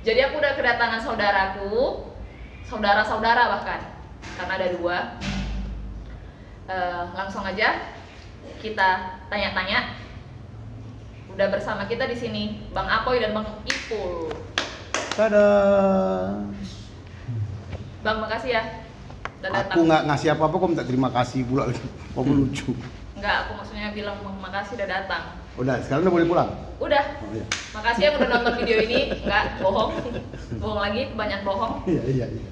Jadi aku udah kedatangan saudaraku, saudara-saudara bahkan, karena ada dua. Eh, langsung aja kita tanya-tanya. Udah bersama kita di sini Bang Apoy dan Bang Ipul. Tada. Bang makasih ya. Datang. Aku nggak ngasih apa-apa kok minta terima kasih pula lagi. Kok lucu. Enggak, aku maksudnya bilang Bang makasih udah datang. Udah, sekarang udah boleh pulang. Udah. Oh, iya. Makasih yang udah nonton video ini. Enggak, bohong. Bohong lagi, banyak bohong. Iya, iya, iya.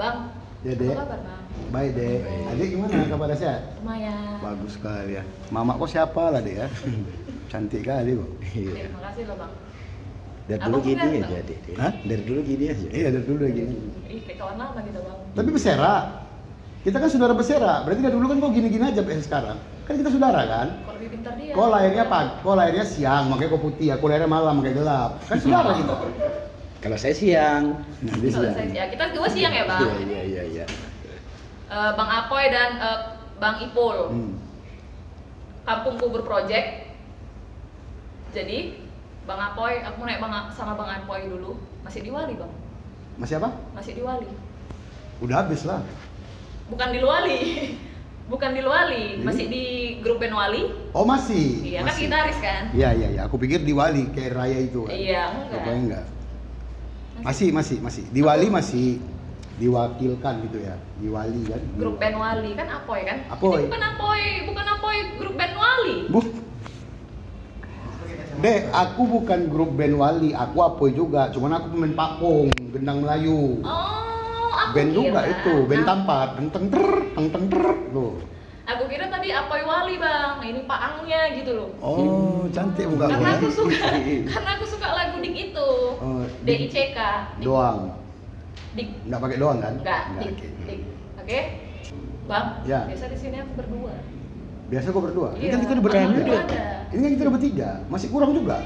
Bang, Ya, Dek. apa kabar Bang? Baik, Dek. Adik gimana kabarnya sehat? Lumayan. Bagus sekali ya. Mama kok siapa lah, Dek ya? Cantik kali kok. Iya. Terima kasih loh Bang. Dari Abang dulu tuh gini aja, Dek. Dek. Hah? Dari dulu gini aja. Iya, dari dulu gini. Ih, kayak kawan lama gitu Bang. Tapi bersera. Kita kan saudara bersera. Berarti dari dulu kan kok gini-gini aja sampai sekarang. Kan kita saudara kan? Kok lebih pintar dia? Kau lahirnya pagi, kau lahirnya siang, makanya kau putih. Aku lahirnya malam, makanya gelap. Kan saudara kita. Kalau saya siang. Nah, dia Kalau siang. saya, ya, kita dua siang ya Bang. Iya, iya, iya, iya. Eh, Bang Apoy dan eh, Bang Ipul. Hmm. Kampung Kubur Project. Jadi, Bang Apoy, aku naik bang, sama Bang Apoy dulu. Masih di Wali Bang. Masih apa? Masih di Wali. Udah habis lah. Bukan di Luwali. Bukan di Luwali, masih di grup band Wali. Oh masih. Iya kan gitaris kan? Iya iya iya. Aku pikir di Wali kayak Raya itu kan. Iya, enggak. Rupanya enggak. Masih masih masih. Di Wali masih diwakilkan gitu ya. Di Wali kan. Di Grup band Wali kan Apoy kan? Apoy. Ini bukan Apoy, bukan Apoy grup band Wali. Bu. Dek, aku bukan grup band Wali, aku apoy juga. Cuman aku pemain pakong, gendang Melayu. Oh, aku band juga itu, band Nah, tampat, teng teng ter, teng teng ter, loh. Aku kira tadi Apoy Wali bang, Nah, ini paangnya gitu loh. Oh, cantik muka aku karena ya. aku suka, karena aku suka lagu dik itu. Oh, DICK. Doang. Dik. Nggak pakai doang kan? Enggak, dik. oke. Dik. Oke. Bang, Ya. biasa di sini aku berdua. Biasa kok berdua. Ini Iya, kan kita udah bertiga. Ini kan kita udah bertiga. Masih kurang juga.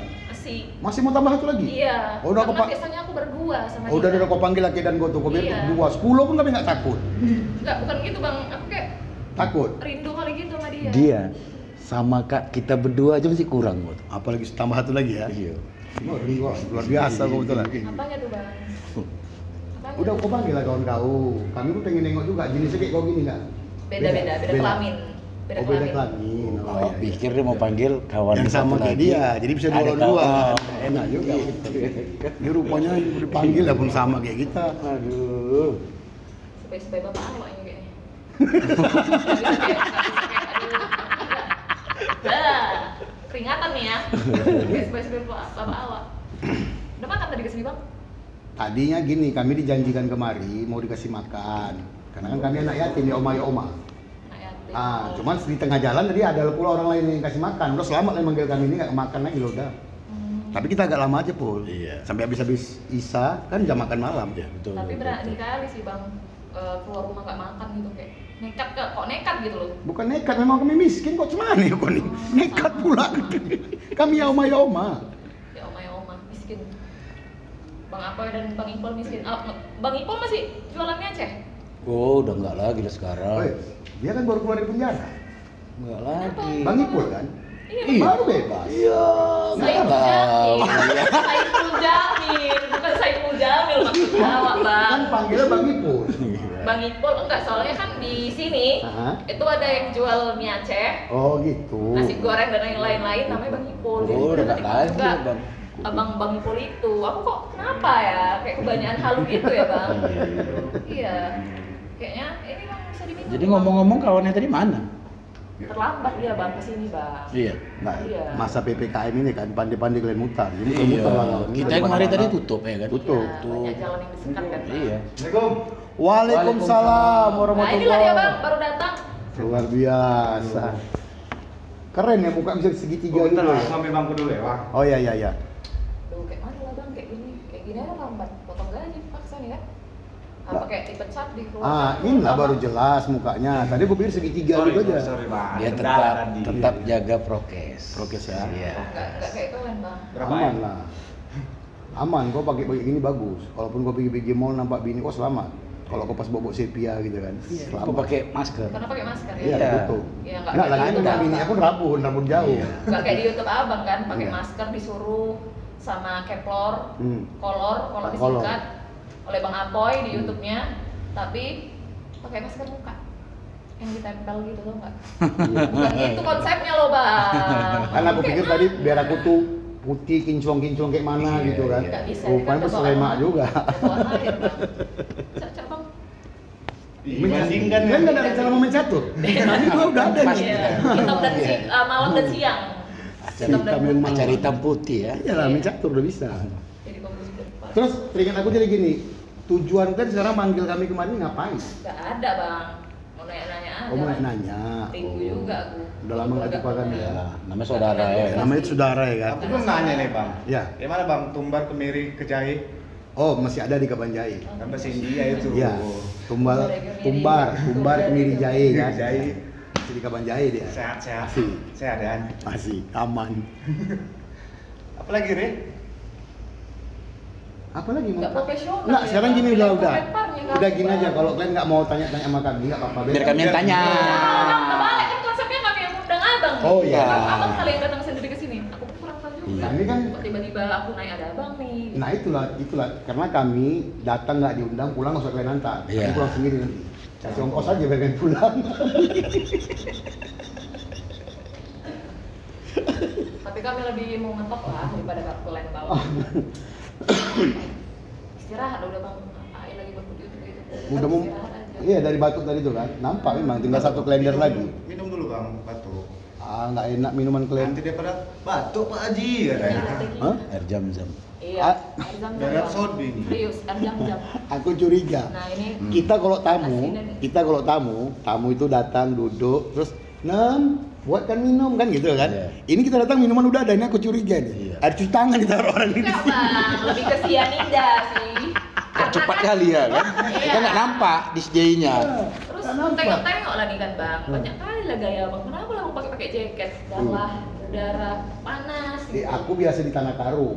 Masih. Masih mau tambah satu lagi? Iya. Oh, udah aku karena pak. biasanya aku berdua sama Oh, udah dia. udah kau panggil laki dan gue tuh, kau Iya. dua, sepuluh pun kami nggak takut. Enggak, bukan gitu bang. Aku kayak Takut. rindu kali gitu sama dia. Dia sama kak kita berdua aja masih kurang buat. Apalagi tambah satu lagi ya. Iya. Oh, ini kok luar biasa kau betul lah. Apanya tuh bang? Apanya? Udah kau panggil lah kawan kau. Kami pun pengen nengok juga jenisnya kayak kau gini nggak? Beda beda, beda, kelamin. Beda oh, beda kelamin. Oh, Oh, iya, iya. pikir dia mau panggil kawan yang sama kayak dia, jadi bisa dua lawan dua. Enak juga. Ini rupanya dipanggil lah pun sama kayak kita. Aduh. Supaya-supaya bapak awak ini kayaknya. Keringatan nih ya. Supaya-supaya bapak bapak awak. Udah makan tadi ke sini bang? Tadinya gini, kami dijanjikan kemari mau dikasih makan. Karena kan kami anak yatim ya oma ya oma. Ah, cuman di tengah jalan tadi ada pula orang lain yang kasih makan. Udah selamat lah manggil kami ini nggak makan lagi loh udah. Hmm. Tapi kita agak lama aja pul. Iya. Sampai habis-habis isa kan jam makan malam. Ya, betul. Tapi betul, berani betul. kali sih bang eh, keluar rumah nggak makan gitu kayak nekat ke kok nekat gitu loh. Bukan nekat, memang kami miskin kok cuman nih kok nih. Nekat pula. kami ya oma ya oma. Ya oma ya oma miskin. Bang Apoy dan Bang Ipol miskin. Ah, Bang Ipol masih jualan mie Aceh? Oh, udah enggak lagi lah sekarang. Woi, dia kan baru keluar dari penjara. Enggak lagi. Bang Ipul kan? Iya, Iya. Baru bebas. Iya, enggak Jamil. tahu. Saiful Jamil, bukan Saiful Jamil maksudnya awak Kan bang. panggilnya Bang Ipul. Bang Ipul enggak soalnya kan di sini Hah? itu ada yang jual mie Aceh, Oh gitu. nasi goreng dan yang lain-lain namanya Bang Ipul. Jadi Oh, udah kita nggak ikut lagi juga Bang. Abang Bang Ipul itu. Aku kok kenapa ya? Kayak kebanyakan halu gitu ya bang? Iya. Kayaknya ini. Jadi ngomong-ngomong kawannya tadi mana? terlambat dia bang ke sini bang. Iya. Nah, Iya. masa PPKM ini kan pandai-pandai kalian mutar. Jadi Iya. muter-muter lah. Kita Di kemarin tadi tutup ya kan? Tutup. Iya, banyak jalan yang disekat kan. Bang. Iya. Waalaikumsalam Nah warahmatullahi inilah dia bang baru datang. Luar biasa. Keren ya muka bisa segitiga Oh, gitu. bentar, ya. aku ambil bangku dulu ya, Wah. Oh iya iya iya. Duh kayak mana lah bang kayak gini kayak gini aja lambat potong gaji paksa nih kan. Lah. Apa kayak dipecat di keluar? Ah, ini lah baru jelas mukanya. Tadi gue pikir segitiga Sorry, gitu aja. sorry, Bang. Dia tetap tadi. tetap jaga prokes. Prokes ya. Iya. Enggak enggak kayak kalian bang. Aman ya? lah. Aman, kau pakai pakai gini bagus. Walaupun kau pergi-pergi mall nampak bini kau selamat. Kalau kau pas bawa sepia gitu kan. Aku pakai masker. Karena pakai masker ya. Iya, Iya. betul. Iya, nggak Enggak lagi dengan Bang. bini aku rabun, rabun jauh. Iya. Enggak kayak di YouTube abang kan pakai Iya. masker disuruh sama Keplor, Hmm. kolor, kolor Kolor. Oleh Bang Apoy di YouTube-nya, tapi pakai masker muka yang ditempel gitu loh nggak? Bukan itu konsepnya loh bang. Kan aku pikir tadi biar aku tuh putih kinclong-kinclong kayak mana Iya, gitu kan. iya. Nggak bisa. Rupanya kan juga. Air bang. Dibandingkan Kan nggak ada cara main catur. Kami dua udah ada nih. Iya. Hitam dan malam dan siang. Hitam dan hitam putih. Acara hitam putih ya. Iya lah, main catur udah bisa. Terus teringat aku jadi gini, tujuan kan sekarang manggil kami kemarin ngapain? Nggak ada bang. Mau nanya-nanya aja. Oh mau nanya. Rindu juga aku. Udah lama nggak jumpa kan ya? Ya, namanya saudara ya. Namanya itu saudara ya kan? Aku belum nanya nih bang. Ya. Gimana bang tumbar kemiri ke jahe? Oh masih ada di Kabanjai. Kan bahasa India itu. Iya. Tumbal, tumbar, tumbar kemiri jahe kan? Jahe. Masih di Kabanjai dia. Sehat sehat. Masih. Sehat ya. Masih aman. Apalagi Re? Apa lagi mau? Nggak profesional Nggak, ya, sekarang gini udah udah. Udah gini aja kalau kalian nggak mau tanya-tanya sama kami nggak apa-apa. Biar kami yang tanya. Nah, bang, kebalik kan konsepnya kami yang undang abang. Oh, iya. Abang kali yang datang sendiri ke sini? Aku pun kurang tahu juga. Iya, ini kan- tiba-tiba aku naik ada abang nih. Nah itulah, itulah karena kami datang nggak diundang pulang nggak usah kalian antar, Iya. Kalian pulang sendiri nanti. Kasih ongkos aja biar kalian pulang. Tapi kami lebih mau ngetok lah daripada kalian bawa. Istirahat udah bang. Ngapain lagi buat YouTube gitu. Udah mau, iya dari batuk tadi tuh kan, nampak memang tinggal satu kalender Minum lagi. Minum dulu bang, batuk. Ah nggak enak minuman kalian. Nanti dia pada batuk Pak Haji katanya. Hah? Air jam-jam. Iya. Ah. air. Saudi ini. Serius, air jam-jam. Aku curiga. Nah ini Kita kalau tamu, kita kalau tamu, tamu itu datang duduk terus nem buatkan minum kan gitu kan. Iya. Ini kita datang minuman udah ada, ini aku curiga nih. Iya. Ada cuci tangan kita orang ini. lebih ke sianida sih. Cepat kan- kali ya kan? Iya. Kita nggak nampak disediainya. Terus Nggak nampak. tengok-tengok lah nih kan bang, banyak kali lah gaya bang. Kenapa lah mau pakai pakai jaket? Bawah, udara panas. Eh, gitu. aku biasa di Tanah Karo.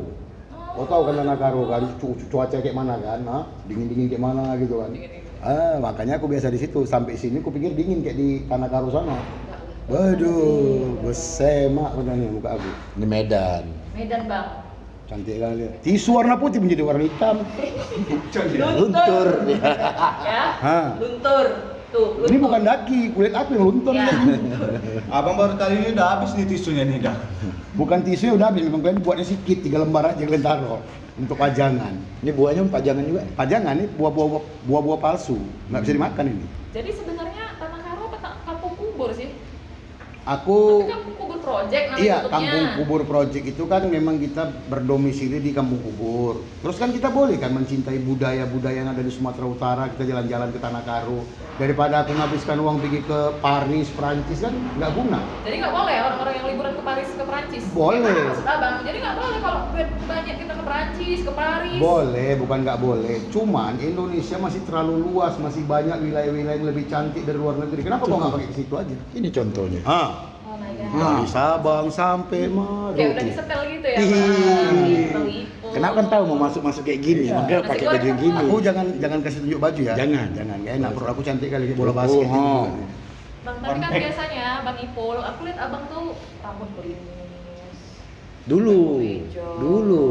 Kau tahu kan Tanah Karo kan cu- cu- cuaca kayak mana kan? Dingin-dingin kayak mana gitu kan. Dingin-dingin. Ah, makanya aku biasa di situ. Sampai sini aku pikir dingin kayak di Tanah Karo sana. Waduh, besemak katanya muka aku. Ini Medan. Medan bang. Cantik kali. Tisu warna putih menjadi warna hitam. Luntur. Ya. Hah. Luntur. Tuh. Ini bukan daki, kulit aku yang luntur. Ya. Abang baru kali ini udah habis nih tisunya nih dah. Bukan tisu ya udah habis, memang kalian buatnya sedikit, tiga lembar aja kalian taruh untuk pajangan. Ini buahnya pajangan juga. Pajangan ini buah-buah buah-buah palsu, nggak bisa dimakan ini. Jadi sebenarnya tanah karo apa kampung kubur sih? Aku Tapi kampung kubur project namanya Iya, tutupnya. kampung kubur project itu kan memang kita berdomisili di kampung kubur. Terus kan kita boleh kan mencintai budaya-budaya yang ada di Sumatera Utara, kita jalan-jalan ke Tanah Karo. Daripada aku menghabiskan uang pergi ke Paris, Prancis kan nggak guna. Jadi nggak boleh orang-orang yang liburan ke Paris ke Perancis. Boleh. Gimana maksud abang? Jadi nggak boleh kalau banyak kita ke Perancis, ke Paris. Boleh, bukan nggak boleh. Cuman Indonesia masih terlalu luas, masih banyak wilayah-wilayah yang lebih cantik dari luar negeri. Kenapa kok nggak pakai ke situ aja? Ini contohnya. Ah. Dari Sabang sampai Maroke. Kayak udah disetel gitu ya. Gitu. Kenapa kan tahu mau masuk-masuk kayak gini, Iya. makanya pakai baju kan gini. Aku jangan jangan kasih tunjuk baju ya. Jangan. jangan. Gak enak perut aku cantik kali bola Oh, basket oh. Bang, tapi kan biasanya Bang Ipul, aku lihat abang tuh rambut berimis. Dulu, dulu.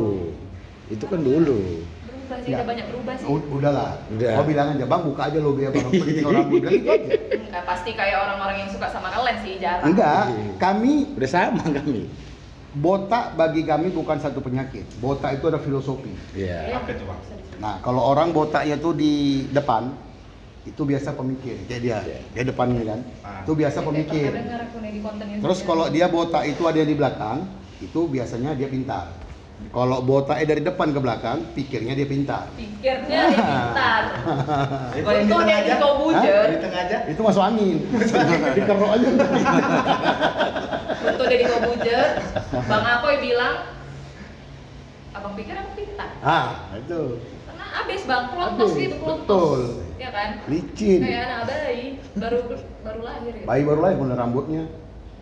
Itu kan dulu. Berubah sih, udah banyak berubah sih. U- udahlah. Udah. Kau bilang aja, bang buka aja lobby abang. Aku pergi orang bilang gitu aja. Enggak pasti kayak orang-orang yang suka sama kalian sih jarang. Enggak, Iya. kami Udah sama kami. botak bagi kami bukan satu penyakit. Botak itu ada filosofi. Iya. Apa itu, Bang? Nah, kalau orang botaknya tuh di depan, itu biasa pemikir. Kayak dia, Iya. dia depannya kan. Ah. Itu biasa Kayak pemikir. Terus kalau dia botak itu ada di belakang, itu biasanya dia pintar. Kalau botaknya dari depan ke belakang, pikirnya dia pintar. pikirnya dia pintar. Kalau yang di dia kau bujer. Di tengah aja. Itu masuk angin. Dikerok aja. Untung dia di kau bujer. Bang Apoy bilang, abang pikir aku pintar. Ah, itu. Karena abis bang, kelontos gitu, kelontos. betul. Ya kan? Licin. Kayak anak bayi, baru baru lahir ya. Bayi baru lahir punya rambutnya.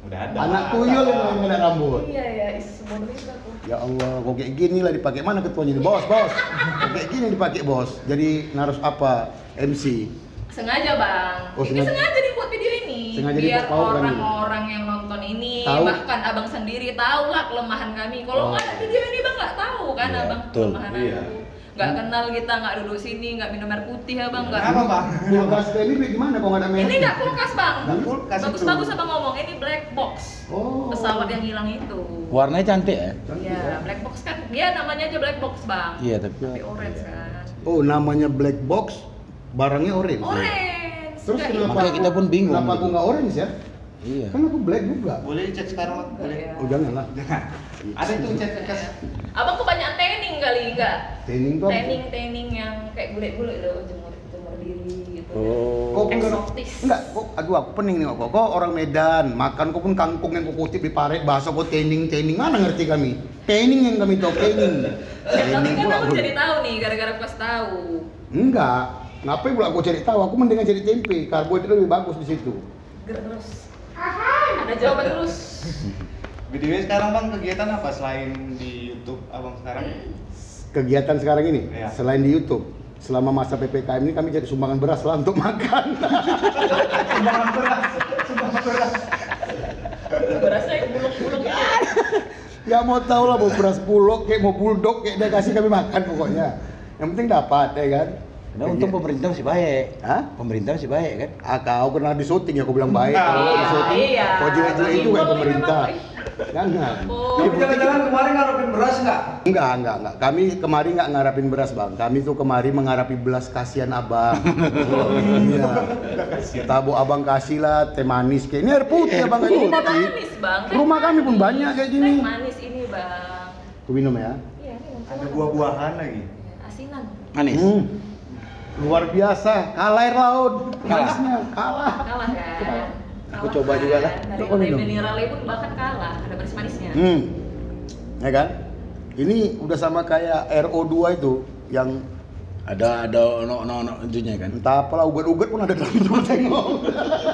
Udah ada. Anak tuyul yang punya rambut. Iya ya, sebodoh itu aku. Ya Allah, kok kayak gini lah dipakai mana ketuanya ini? Bos, bos. Kok kayak gini dipakai bos. Jadi harus apa? MC. Sengaja bang. Oh, ini sengaja. sengaja dibuat video ini. Sengaja biar orang-orang yang nonton ini Tahu. bahkan abang sendiri tahu lah kelemahan kami kalau Oh. nggak ada video ini bang nggak tahu kan Iya, abang betul. kelemahan Iya. aku nggak kenal kita nggak duduk sini nggak minum air putih abang nggak Kenapa, Bang? Kulkas ini beli gimana kok nggak ada merek? ini nggak kulkas bang Nggak kulkas bagus itu. bagus abang ngomong ini black box Oh. pesawat yang hilang itu Warnanya cantik ya? Cantik Iya, ya. black box kan dia namanya aja black box bang Iya, tapi tapi orange kan Oh, namanya black box, barangnya orange. orange Terus kenapa? Kita pun bingung. Kenapa aku nggak orange ya? Iya. Kan aku black juga. Boleh cek sekarang? Boleh. Iya. Oh, janganlah. Jangan. Ada itu cek bekas. Abang kebanyakan tanning kali enggak? Tanning tuh apa? Tanning tanning yang kayak bulat-bulat loh, jemur jemur diri gitu. Oh. Kok enggak? Eksotis. Enggak, kok aduh aku pening nih kok. Kok orang Medan, makan kok pun kangkung yang kok kutip di paret bahasa kok tanning tanning mana ngerti kami. Tanning yang kami tahu tanning. Tapi kan aku aku. jadi tahu nih gara-gara pas tahu. Enggak. Ngapain pula aku cari tahu? Aku mendingan cari tempe. Karbohidrat lebih bagus di situ. Ger terus. Ada jawaban terus. BTW sekarang Bang kegiatan apa selain di YouTube Abang sekarang? Kegiatan sekarang ini Iya. selain di YouTube selama masa PPKM ini kami cari sumbangan beras lah untuk makan. Sumbangan beras. Sumbangan beras. Berasa yang buluk-buluk gitu. Gak mau tahu lah mau beras bulog kayak mau bulldog kayak dia kasih kami makan pokoknya. Yang penting dapat ya kan. Nah, untung pemerintah masih baik. Hah? Pemerintah masih baik kan? Ah, kau pernah di syuting ya, aku bilang baik. Iya, Kalau di syuting, iya. kau jelek-jelek itu kayak Imbang pemerintah. ini. Jangan. Oh. Tapi jangan-jangan kemarin ngarepin beras nggak? Enggak, enggak, enggak. Kami kemarin enggak ngarapin beras, Bang. Kami tuh kemarin mengharapi belas kasihan Abang. iya. Tabu Abang kasih lah teh manis kayak ini air putih Abang kayak rumah kami. manis bang. Rumah kami pun banyak kayak gini. Teh manis ini bang. Aku minum ya. Iya ini Ada buah-buahan lagi. Asinan. Manis. Hmm. Luar biasa, kalah air laut. Manisnya kalah. Kalah kan. Aku Kalah coba kan. juga lah. Dari Coba minum. mineralnya pun bahkan kalah. Ada manis-manisnya. Hmm. Ya kan? Ini udah sama kayak RO2 itu yang Ada ada no no no itunya kan. entah apalah ugat-ugat pun ada dalam itu tengok.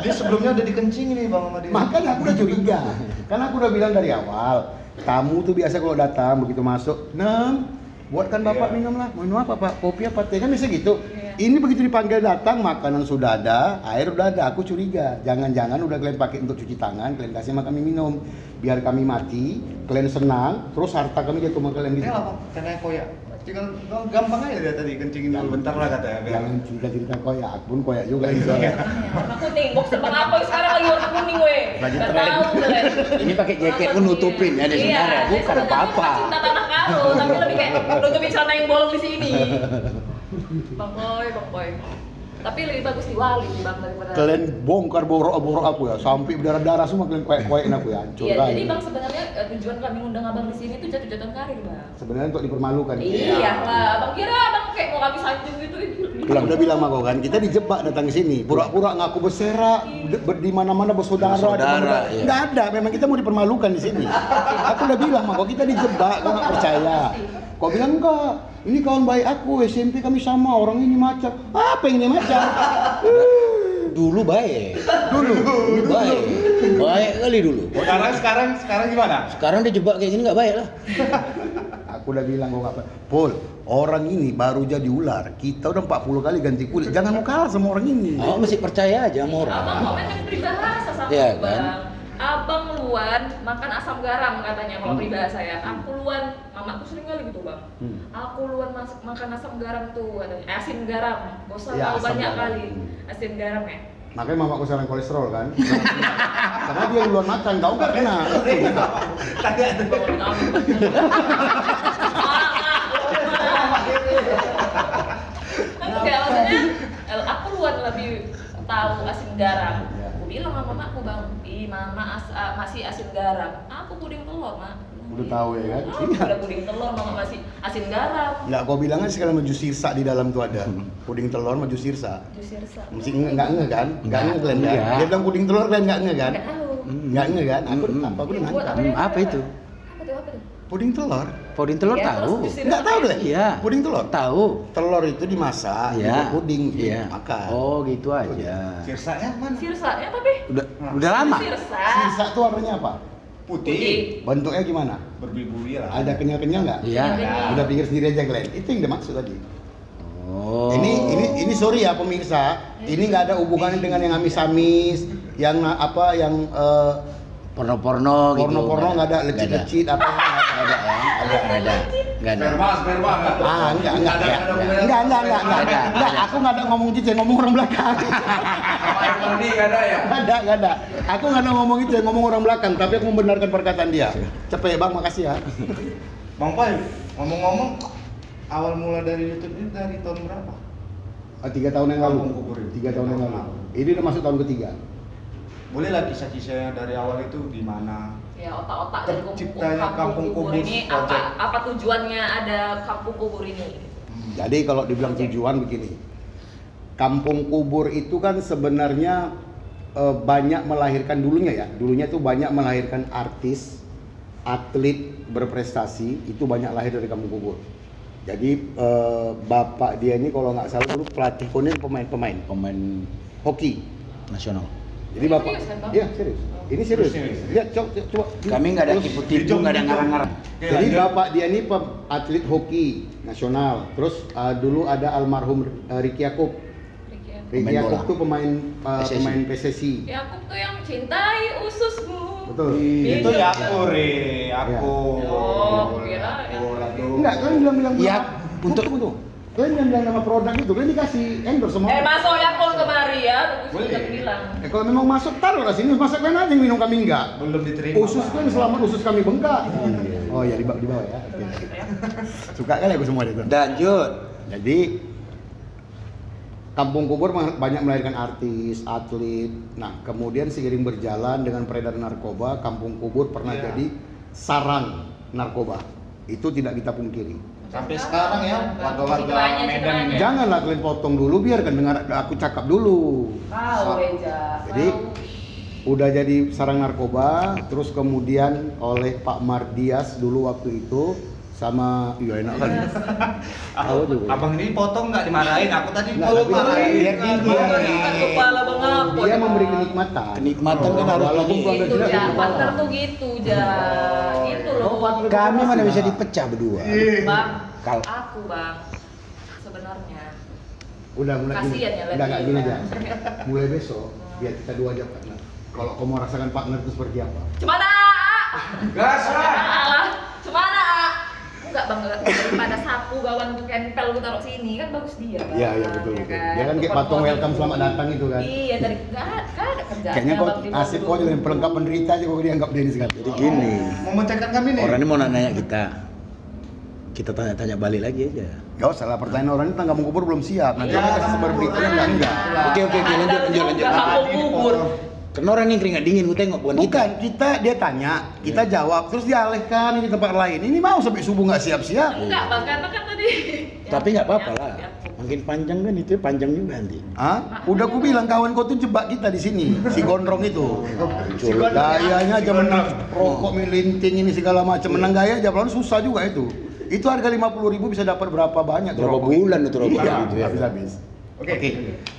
Dia sebelumnya udah dikencingin nih Bang sama dia. Makanya aku udah curiga. Karena aku udah bilang dari awal, tamu tuh biasa kalau datang begitu masuk, "Nem, buatkan Bapak Iya. minum lah." Mau minum apa, Pak? Kopi apa teh? Kan bisa gitu. Iya. Ini begitu dipanggil datang, makanan sudah ada, air udah ada. Aku curiga. Jangan-jangan udah kalian pakai untuk cuci tangan, kalian kasih sama kami minum. Biar kami mati, kalian senang, terus harta kami jatuh sama kalian gitu. Ini apa? Karena koyak. Tinggal oh, gampang aja dia tadi kencingin dulu bentar lah katanya. biar- Jangan cerita-cerita koyak, aku pun koyak juga ini soalnya. Iya, warna kuning. Box apa sekarang lagi warna kuning weh. Lagi tren. Ini pakai jaket pun nutupin ya di Iya, sebenarnya. Bukan sebenarnya apa-apa. Cinta tanah karo, tapi lebih kayak nutupin celana yang bolong di sini. Bang Boy, Bang Boy. Tapi lebih bagus di Wali bang daripada. Kalian bongkar borok-borok aku ya, sampai berdarah-darah semua kalian koyak-koyakin aku ya, hancur Iya, jadi bang sebenarnya eh, tujuan kami ngundang abang di sini tuh jatuh-jatuhan karir bang. Sebenarnya untuk dipermalukan. Iya lah, bang kira abang kayak mau kami sanjung gitu. Bilang udah bilang sama kan, kita dijebak datang ke sini, pura-pura ngaku berserak, di mana-mana bersaudara. Mana-mana. iya. Nggak ada, memang kita mau dipermalukan di sini. aku udah bilang sama kau, kita dijebak, kau nggak percaya. Kau bilang enggak, ini kawan baik aku, SMP kami sama, orang ini macam. Apa yang ini macam? Dulu baik. Dulu, dulu baik. Baik kali dulu. Sekarang sekarang sekarang gimana? Sekarang dia jebak kayak gini nggak baik lah. Aku udah bilang kau apa? Pol, orang ini baru jadi ular. Kita udah 40 kali ganti kulit. Jangan mau kalah sama orang ini. Awak masih percaya aja sama orang. Abang komen yang peribahasa sama Iya, aku, kan? bang. Abang luan makan asam garam katanya kalau Hmm. peribahasa ya. Aku luan, mamaku sering kali gitu bang. Hmm. Aku luan mas- makan asam garam tuh katanya. Eh, asin garam. Gak usah Ya, banyak garam. kali. Hmm. Asin garam ya. Makanya mamaku sekarang kolesterol kan. Karena dia duluan makan, kau nggak kena. Tadi ada. Enggak maksudnya eh, aku luan lebih tahu asin garam. Ya. Aku bilang sama mamaku bang, ih mama as- masih asin garam. Aku puding telur mak. Udah tahu ya kan? Ah, udah puding telur mama masih asin garam. Nggak, kau bilang kan sekali maju sirsa di dalam tuh ada. Puding telur maju sirsa. Jus sirsa. Mesti nggak nge kan? Nggak Nggak, nge kalian kan? nggak. Dia bilang puding telur kalian nggak nge kan? Nggak tahu. Nggak nge kan? Aku Hmm. apa? Aku apa ya? apa itu? Puding telur? Podin telur Iya, tahu. terus jus Nggak tahu kalian? Iya. Puding telur? Tahu. Telur itu dimasak, Iya. dibuat puding, Iya. makan. Oh, gitu aja. Sirsanya mana? Sirsa ya tapi. Udah udah lama. Sirsa. Sirsa itu warnanya apa? Putih. Bentuknya gimana? Berbui-bui lah. Ada kenyal-kenyal nggak? Iya. Udah pikir sendiri aja kalian. Itu yang dia maksud tadi. Oh. Ini ini ini sorry ya pemirsa, ini nggak ada hubungannya dengan yang amis-amis, yang apa yang eh, porno-porno gitu. Porno-porno nggak ada, Nggak lecit-lecit apa nggak ada. Nggak ada ya. Nggak ada. Nggak ada. Sperma, sperma enggak? Ah, enggak, enggak, enggak, Ada- ada enggak, enggak, enggak, enggak, Nggak ada, enggak, nggak ada. aku enggak ada ngomong ya, ngomong orang belakang. Mandi enggak ada ya? Enggak ada, enggak ada. Aku enggak ada ngomong itu, ngomong orang belakang, tapi aku membenarkan perkataan dia. Cepet ya, Bang, makasih ya. Bang Pai, ngomong-ngomong awal mula dari YouTube ini dari tahun berapa? Ah, Tiga tahun yang lalu. Itu. Tiga tahun yang lalu. Ini udah masuk tahun ketiga. Boleh lah kisah-kisahnya dari awal itu di mana? ya otak-otak dari Terciptanya kampung, Kampung kubur Kubur ini Project. apa apa tujuannya ada kampung kubur ini Jadi kalau dibilang tujuan begini, kampung kubur itu kan sebenarnya eh, banyak melahirkan dulunya ya, dulunya itu banyak melahirkan artis, atlet berprestasi itu banyak lahir dari kampung kubur. Jadi eh, bapak dia ini kalau nggak salah dulu pelatih konen pemain-pemain Pemain hoki. nasional. Jadi Ini bapak, kan, iya serius. Ini serius. Serius. Lihat coba, coba. Kami nggak ada Terus- tipu-tipu, nggak ada ngarang-ngarang. Jadi lanjut. bapak dia ini pem- atlet hoki nasional. Terus uh, dulu ada almarhum uh, Ricky Yaakob. Ricky ya. Bola. tuh pemain uh, PSSI. pemain PSSI. ya aku tuh yang mencintai ususmu Betul. Itu ya aku, Re. Aku. Oh, kira. Enggak, kalian bilang-bilang Iya, untuk untuk-. Kalian yang bilang nama produk itu, kalian dikasih endorse sama eh masuk yang pun kemari ya Boleh. Boleh. bilang Eh kalau memang masuk taruhlah sini, masa kalian aja yang minum kami enggak. Belum diterima. Usus Pak. kan selamat usus kami bengkak. Oh ya di bawah di bawah ya. Oke. Suka kali aku semua itu. Lanjut. Jadi Kampung Kubur banyak melahirkan artis, atlet. Nah, kemudian seiring berjalan dengan peredaran narkoba, Kampung Kubur pernah Iya. jadi sarang narkoba. Itu tidak kita pungkiri. Sampai sekarang ya, warga-warga Medan ini. Janganlah kalian potong dulu, biarkan dengar aku cakap dulu. Reja Jadi, Udah jadi sarang narkoba, terus kemudian oleh Pak Mardias dulu waktu itu sama iya enak kan. Tahu tuh. Abang ini potong nggak dimarahin? Aku tadi tapi marahin. biar dingin. Kan kepala mengapa Dia memberi kenikmatan. Kenikmatan kan harus Walaupun itu tidak partner apa. tuh gitu ja itu loh Oh, partner. Kami mana bisa dipecah berdua. bang Kalau aku bang sebenarnya Udah mulai gini. Kasian ya, Udah lagi. nggak gini aja. Mulai besok biar kita dua aja partner. Kalau kau mau rasakan partner itu seperti apa? cemana Gas lah. cemana enggak bang enggak daripada sapu gawan tuh kempel gue taruh sini kan bagus dia bang Iya, iya betul ya betul. Dia kan kayak patung welcome itu. selamat datang itu kan. iya tadi enggak ada kerjanya Kayaknya di asik dulu. jadi pelengkap penderita aja kau dianggap dia ini sekarang. jadi gini. Mau mencekkan kami nih. Orang ini mau nanya kita. Kita tanya-tanya balik lagi aja. Gak usah lah pertanyaan orang ini tangga kubur belum siap. Nanti Iya. mereka kasih sebar beritanya enggak enggak. Oke oke oke lanjut lanjut lanjut. kubur Karena orang ini keringat dingin, gue tengok bukan kita. Bukan, kita dia tanya, kita jawab, terus dialihkan ini tempat lain. Ini mau sampai subuh nggak siap-siap. enggak bang karena kan tadi Tapi nggak apa-apa Ya, lah. ya. Makin panjang kan itu panjang juga nanti. Hah? Udah aku bilang kawan kau tuh jebak kita di sini, si gondrong itu. Gayanya aja menang rokok melinting ini segala macam, menang gaya aja, pelan susah juga itu. Itu harga 50.000 ribu bisa dapat berapa banyak tuh Berapa rokok bulan itu. rokok Iya, gitu ya? habis-habis. Oke. Oke.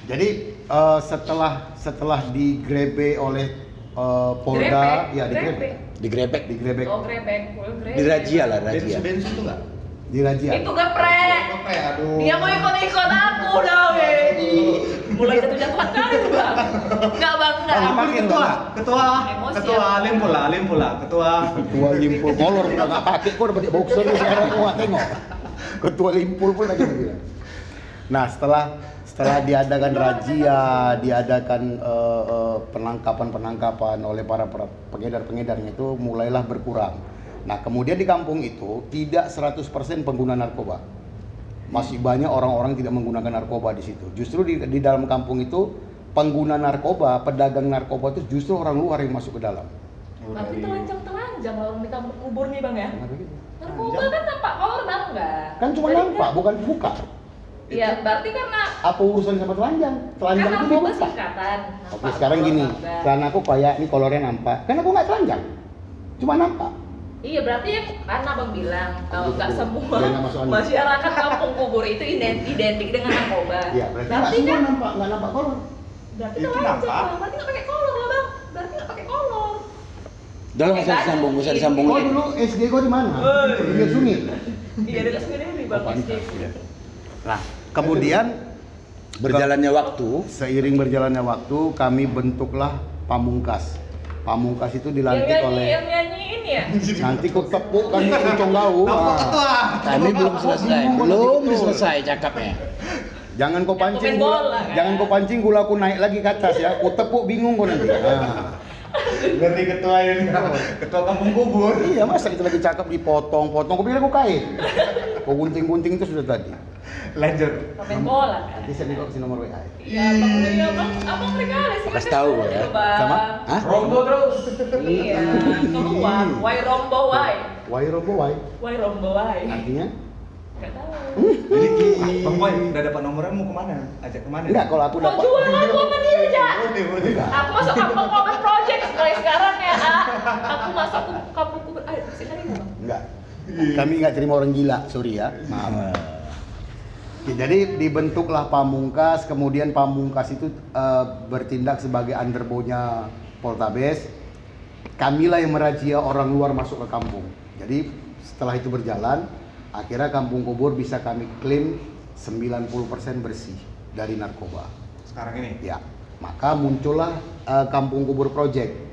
Jadi eh, setelah setelah digrebe oleh eh, Polda, Grebek, ya digrebe, grebek. Digrebek. digrebek, oh grebek gua grebek. Di razia lah Bensin razia. bensin itu nggak? dirazia. itu geprek Oke, aduh. dia mau ikut-ikut aku dah weh mulai jatuh-jatuhan kali tuh bang enggak bang enggak Ambil ketua, ketua, Emosi ketua ya. alim pula, alim pula, ketua. Ketua Limpul kolor udah nggak pakai kok udah boxer sekarang gua nggak tengok. Ketua Limpul pun lagi bilang. Nah setelah setelah diadakan razia, diadakan eh, eh, penangkapan-penangkapan oleh para para pengedar-pengedarnya itu mulailah berkurang. Nah kemudian di kampung itu tidak 100% pengguna narkoba. Masih banyak orang-orang tidak menggunakan narkoba di situ. Justru di, di dalam kampung itu pengguna narkoba, pedagang narkoba itu justru orang luar yang masuk ke dalam. tapi telanjang-telanjang orang di kampung kubur nih bang ya gitu? narkoba kan nampak kolor bang enggak Kan cuma nampak, bukan buka. Iya berarti karena Apa urusan sama telanjang? Telanjang itu dibuka. singkatan Oke, sekarang gini, karena aku kayak ini kolornya nampak. Kan aku nggak telanjang, cuma nampak. Iya berarti yang karena abang bilang kalau Gitu, nggak Bu. semua masyarakat kampung kubur itu ident- identik dengan narkoba. Iya, berarti nggak semua kan nampak, nggak nampak kolor. berarti Itu telanjang nampak. bang. Berarti nggak pakai kolor lah bang. Berarti nggak pakai kolor. Udah lah, nggak usah disambung, nggak usah disambung Oh lagi. dulu SD kau di mana? Di Pinggir Sungit. Iya dekat sendiri bang. Oh, pantas, SD. iya. Nah, kemudian Berjalannya waktu, seiring berjalannya waktu kami bentuklah Pamungkas. Pamungkas itu Yang dilantik nyanyi, oleh yang nyanyi ini ya? nanti ku tepuk kan uncong gau. Ah. ketua? Kami belum selesai, belum selesai cakapnya. Jangan kau Yang pancing gula, bola, kan? jangan kau pancing gula aku naik lagi ke atas ya. Ku tepuk bingung kau nanti. Ah. Ganti ketua ini. Ketua kampung kubur. Iya masa kita lagi cakap dipotong-potong, kau pikir aku kain. Kau gunting-gunting itu sudah tadi. Lanjut. Pemain bola kan? Nanti saya kasih nomor WA. Iya, abang iya, abang, abang regale sih. Kasih tahu, ya. Bang. Sama? Hah? Rombo terus. Iya, keluar. Why rombo why? Wai robo wai. Why rombo why? Artinya? Gak tahu. Jadi Bang Boy udah dapat nomornya mau ke mana? Ajak ke mana? Enggak, kalau aku Mau dapat jual aku sama dia aja. Boleh, boleh. Aku masuk kampung Komet Project mulai sekarang ya. Ah. Aku masuk ke kampung sini tadi bang. enggak. Kami enggak terima orang gila, sorry ya. Maaf. Ya, jadi dibentuklah Pamungkas, kemudian Pamungkas itu eh, bertindak sebagai underbow-nya Poltabes. Kamilah yang merazia orang luar masuk ke kampung. Jadi setelah itu berjalan, akhirnya kampung kubur bisa kami klaim 90% bersih dari narkoba. Sekarang ini. Ya, maka muncullah eh, Kampung Kubur Project.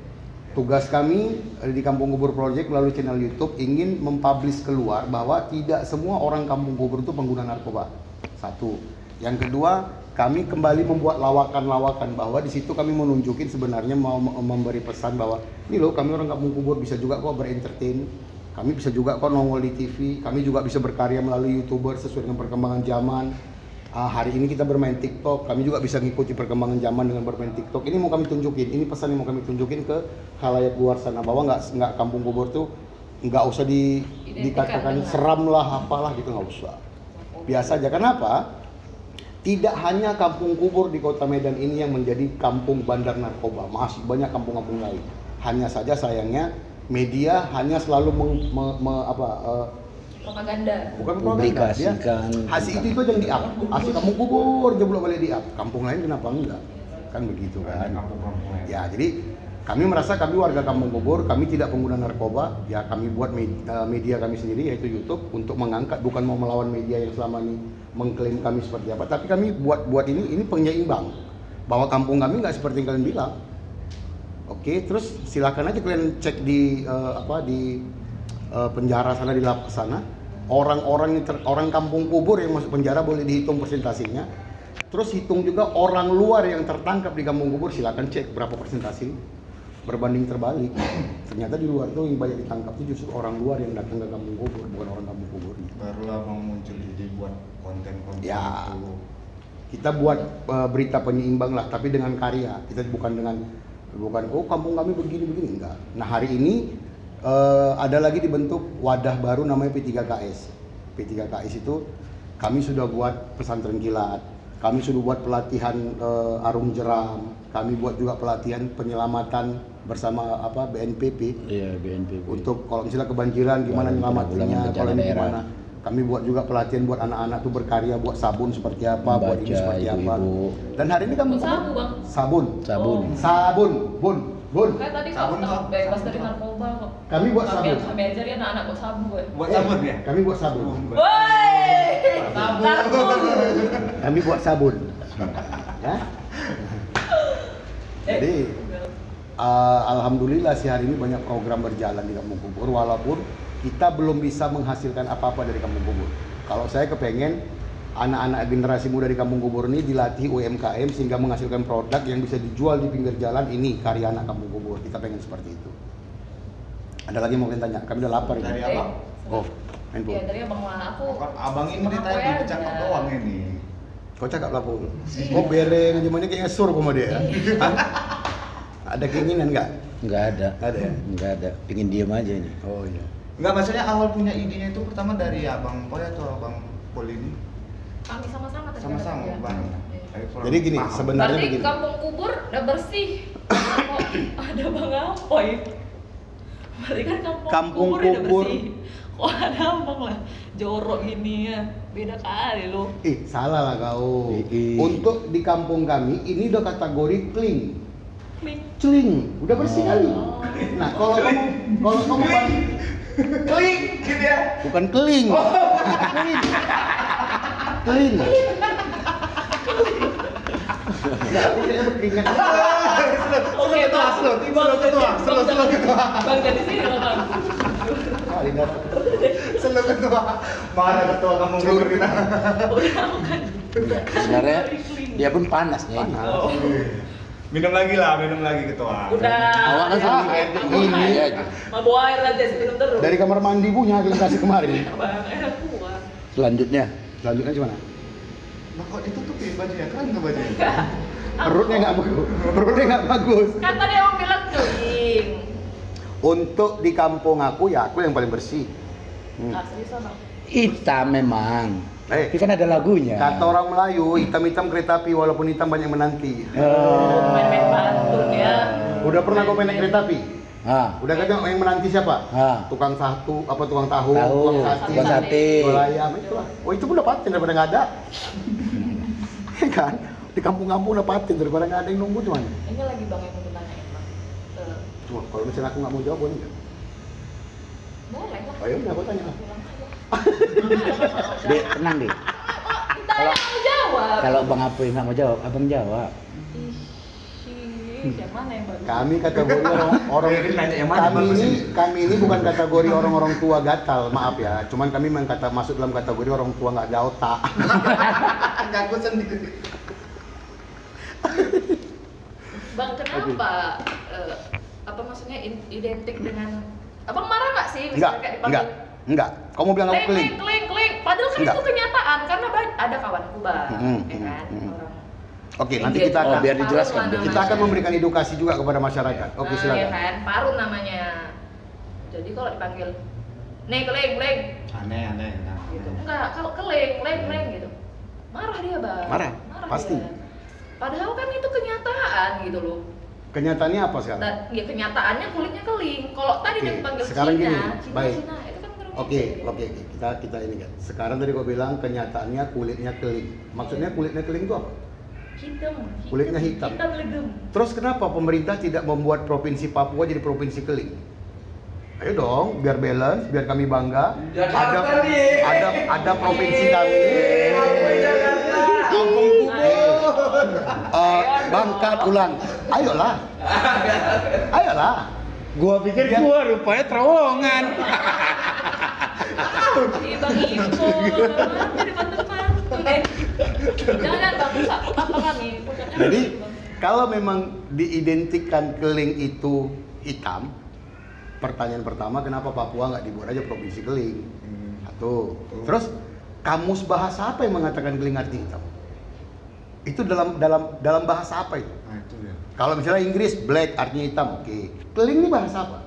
Tugas kami eh, di Kampung Kubur Project melalui channel YouTube ingin mempublish keluar bahwa tidak semua orang Kampung Kubur itu pengguna narkoba. Satu. Yang kedua, kami kembali membuat lawakan-lawakan bahwa di situ kami menunjukin sebenarnya mau memberi pesan bahwa ini loh kami orang Kampung Kubur bisa juga kok berentertain. Kami bisa juga kok nongol di TV, kami juga bisa berkarya melalui YouTuber sesuai dengan perkembangan zaman. Ah, hari ini kita bermain TikTok, kami juga bisa ngikuti perkembangan zaman dengan bermain TikTok. Ini mau kami tunjukin, ini pesan yang mau kami tunjukin ke khalayak luar sana bahwa nggak nggak kampung kubur tuh nggak usah di, Identikan dikatakan seram lah apalah gitu nggak usah. Biasa aja. Kenapa? Tidak hanya kampung kubur di kota Medan ini yang menjadi kampung bandar narkoba, masih banyak kampung-kampung lain. Hanya saja sayangnya media hanya selalu meng- me- me- apa, eh, Propaganda. bukan propaganda, Publikasikan hasil itu itu yang di up hasil kampung kubur balik di up kampung lain kenapa enggak kan begitu kan ya jadi kami merasa kami warga kampung kubur kami tidak pengguna narkoba. Ya kami buat med- eh, media kami sendiri yaitu YouTube untuk mengangkat bukan mau melawan media yang selama ini mengklaim kami seperti apa. Tapi kami buat buat ini ini penyeimbang. Bahwa kampung kami nggak seperti yang kalian bilang. Oke terus silakan aja kalian cek di eh, apa di eh, penjara sana di lapas sana. Orang-orang orang kampung kubur yang masuk penjara boleh dihitung persentasenya. Terus hitung juga orang luar yang tertangkap di kampung kubur silakan cek berapa persentase berbanding terbalik. Ternyata di luar itu yang banyak ditangkap itu justru orang luar yang datang ke kampung kubur bukan orang kampung kuburnya Barulah Bang muncul ide buat konten-konten Ya. itu. kita buat eh, berita penyeimbang lah tapi dengan karya. Kita bukan dengan bukan oh kampung kami begini begini enggak. Nah hari ini eh, ada lagi dibentuk wadah baru namanya P3KS P3KS itu kami sudah buat pesantren kilat. Kami sudah buat pelatihan eh, arung jeram. Kami buat juga pelatihan penyelamatan bersama apa BNPB Iya, BNPB. untuk kalau misalnya kebanjiran gimana penanggulangan kalau ini gimana kami buat juga pelatihan buat anak-anak tuh berkarya buat sabun seperti apa buat ini seperti apa ibu-ibu. dan hari ini kami Buat sabu, Bang. sabun Sabun. Oh. sabun bun bun Kayak tadi Sabun, kamu sabun. bebas dari narkoba kok. Kami buat kami, sabun. Kami ajarin anak-anak buat sabun. gue. Buat Eh, sabun ya? kami buat sabun Woi, Sabun. sabun. kami buat sabun ya Jadi, Uh, Alhamdulillah sih hari ini banyak program berjalan di Kampung Kubur walaupun kita belum bisa menghasilkan apa-apa dari Kampung Kubur. Kalau saya kepengen anak-anak generasi muda di Kampung Kubur ini dilatih UMKM sehingga menghasilkan produk yang bisa dijual di pinggir jalan ini karya anak Kampung Kubur. Kita pengen seperti itu. Ada lagi yang mau kalian tanya? Kami udah lapar ini. Dari abang. Oh, Ya handphone. dari abang lah aku. Abang ini tadi bercakap doang ini. Kau cakap lah Pul. Kau bereng aja mana kayaknya sur sama dia. Ada keinginan nggak? Enggak ada. Nggak ada ya? Enggak ada. Pingin diem aja ini. Oh iya. Enggak maksudnya awal punya idenya itu pertama dari abang Poy atau abang Pol ini? Kami sama-sama tadi Sama-sama kerja. bareng. Iya. Jadi gini, paham. sebenarnya Berarti begini. kampung kubur udah bersih. Kok ada bang Apoy? Berarti kan kampung, Kampung kubur, udah kubur. bersih. Kok ada abang lah jorok gini ya. Beda kali lo. Ih, salah lah kau. Ih, ih. Untuk di kampung kami ini udah kategori clean. Celing, udah bersih kali. Oh. Nah, kalau kamu kalau kamu klik gitu ya. bukan keling. Clean. Clean. Enggak, aku kayaknya berkeringat. Oke, ketua, slow, ketua, Bang, slow, ketua. Bang dari sini loh, Bang. Kali ketua. Mana ketua kamu gugur kita? Udah bukan. Sebenarnya dia pun panas nih. Panas. Minum lagi lah, minum lagi ketua. Udah. Awak kan sering Ah, air ini aja. Mau bawa air aja minum terus. Dari kamar mandi punya yang kasih kemarin. Selanjutnya Selanjutnya gimana? Nah, kok ditutupin bajunya? Keren tuh bajunya. Enggak. Perutnya nggak bagus. Perutnya nggak bagus. Kan tadi emang bilang keling. Untuk di kampung aku ya aku yang paling bersih. Hmm. Hitam memang. Eh. Tapi kan ada lagunya. Kata orang Melayu, hitam-hitam kereta api walaupun hitam banyak menanti. Oh. Main-main pantun ya. Udah pernah kau naik kereta api? Ah. Udah kan yang menanti siapa? Ah. Tukang satu, apa tukang tahu, Tahu. tukang sate, Tukang sate. ayam itu lah. Oh itu pun udah paten daripada nggak ada. Ya kan? Di kampung-kampung udah paten daripada nggak ada yang nunggu cuman. Ini lagi Bang yang mau ditanyain, Bang. Eh, Cuma kalau misalnya aku nggak mau jawab boleh nggak? boleh lah. Oh ya udah aku tanya. Dek, tenang deh. Jawab. Kalau Bang Apoy nggak mau jawab, Abang jawab. Ih, yang mana yang bagus? Kami kategori orang orang Biarin nanya yang mana kami ini kami ini bukan kategori orang-orang tua gatal, maaf ya. Cuman kami memang kata masuk dalam kategori orang tua nggak ada otak. Ngaku sendiri. Bang, kenapa eh, apa maksudnya identik dengan Abang marah nggak sih Enggak, misalnya kayak enggak, enggak. Kamu bilang aku keling. kling, kling, kling. Padahal kan Enggak. itu kenyataan karena ada kawanku bang, Hmm, ya kan hmm, hmm. Oke, nanti Engage. kita Oh, akan biar dijelaskan. Parun kita akan memberikan edukasi juga kepada masyarakat. Oke, nah, ya silakan. kan, parun namanya. Jadi kalau dipanggil, nih keling, keling, Aneh, aneh. Nah, gitu. Enggak, kalau keling, keling, keling gitu. Marah dia bang. Marah, pasti. dia. Padahal kan itu kenyataan gitu loh. Kenyataannya apa sekarang? Dan ya kenyataannya kulitnya keling. Kalau tadi dia dipanggil sekarang Cina, gini, Cina, baik. Cina, baru Oke, gitu. oke, oke. Kita kita ini kan. Sekarang tadi kau bilang kenyataannya kulitnya keling. Maksudnya kulitnya keling itu apa? Hitam, Kulitnya hitam. Hitam legem. Terus kenapa pemerintah tidak membuat provinsi Papua jadi provinsi keling? Ayo dong, biar balance, biar kami bangga. Ada ada ada provinsi kami. Kampung Eh, bangkat ulang. Ayolah. Ayolah. Gua pikir gua rupanya terowongan. Bang Ipo, jadi pantun-pantun deh. Jangan bang, rusak apa kami? Pucatnya Jadi Bang. kalau memang diidentikan keling itu hitam, pertanyaan pertama kenapa Papua nggak dibuat aja provinsi keling? Satu. Terus kamus bahasa apa yang mengatakan keling arti hitam? Itu dalam dalam dalam bahasa apa itu? Nah, itu ya. Kalau misalnya Inggris black artinya hitam, oke. Keling ini bahasa apa?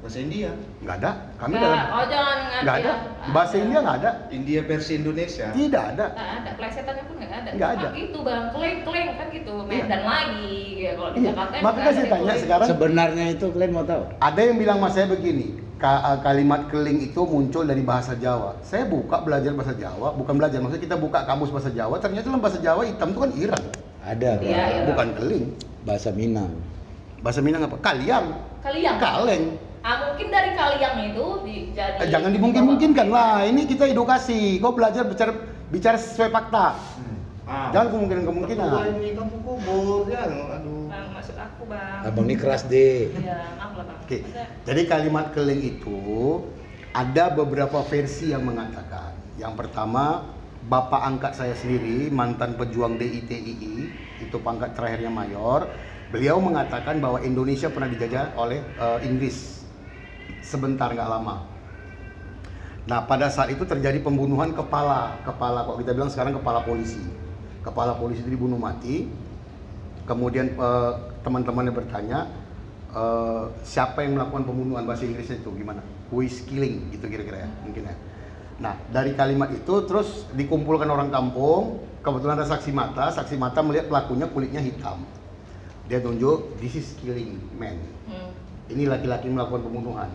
Bahasa India. Nggak ada. Kami Nggak, dalam oh jangan nggak nggak ada. Bahasa India nggak ada. India versi Indonesia. Tidak ada. Nggak ada, plesetannya pun nggak ada. Nggak Cuma ada. Itu bang, keling keling kan gitu. Medan lagi, ya kalau di Iya. Jakarta. emang Makanya saya tanya sekarang Sebenarnya itu kalian mau tahu? Ada yang bilang mas saya begini, ka- uh, kalimat keling itu muncul dari bahasa Jawa. Saya buka belajar bahasa Jawa, bukan belajar, maksudnya kita buka kamus bahasa Jawa, ternyata dalam bahasa Jawa hitam itu kan irang, Ada. Iya, iya. bukan keling. Bahasa Minang. Bahasa Minang apa? Kaliang, Kaliang. kaleng. Ah mungkin dari kaliang itu dijadi. Eh, jangan dimungkin-mungkinkan lah, ini kita edukasi. Kau belajar bicara bicara sesuai fakta. Ah. Jangan kemungkinan-kemungkinan. Ini kampung kubur ya, aduh. Bang, maksud aku bang. Abang ini keras deh. Iya, maaf lah bang. Oke, jadi kalimat keling itu ada beberapa versi yang mengatakan. Yang pertama, bapak angkat saya sendiri, mantan pejuang DITII, itu pangkat terakhirnya mayor. Beliau mengatakan bahwa Indonesia pernah dijajah oleh eh, Inggris sebentar nggak lama. Nah, pada saat itu terjadi pembunuhan kepala, kepala kok kita bilang sekarang kepala polisi. Kepala polisi itu dibunuh mati. Kemudian eh, teman-temannya bertanya, eh, siapa yang melakukan pembunuhan bahasa Inggrisnya itu gimana? Who is killing gitu kira-kira ya, mungkin ya. Nah, dari kalimat itu terus dikumpulkan orang kampung, kebetulan ada saksi mata, saksi mata melihat pelakunya kulitnya hitam. Dia tunjuk, this is killing man hmm. ini laki-laki melakukan pembunuhan.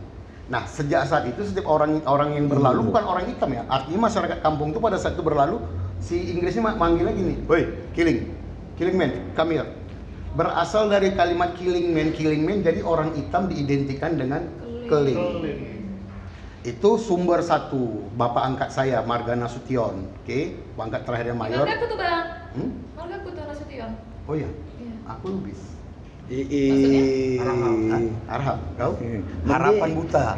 Nah, sejak saat itu setiap orang orang yang berlalu bukan orang hitam ya. Artinya masyarakat kampung itu pada saat itu berlalu si Inggrisnya ma- manggilnya gini, "Woi, killing. Killing man, come here." Berasal dari kalimat killing man, killing man jadi orang hitam diidentikan dengan keling. Itu sumber satu, bapak angkat saya Marga Nasution, oke, pangkat terakhirnya mayor. Marga aku tuh bang. Hmm? Marga aku tuh Nasution. Oh iya, Iya. aku lubis. Ii. Arham, kau? Hmm. Harapan buta.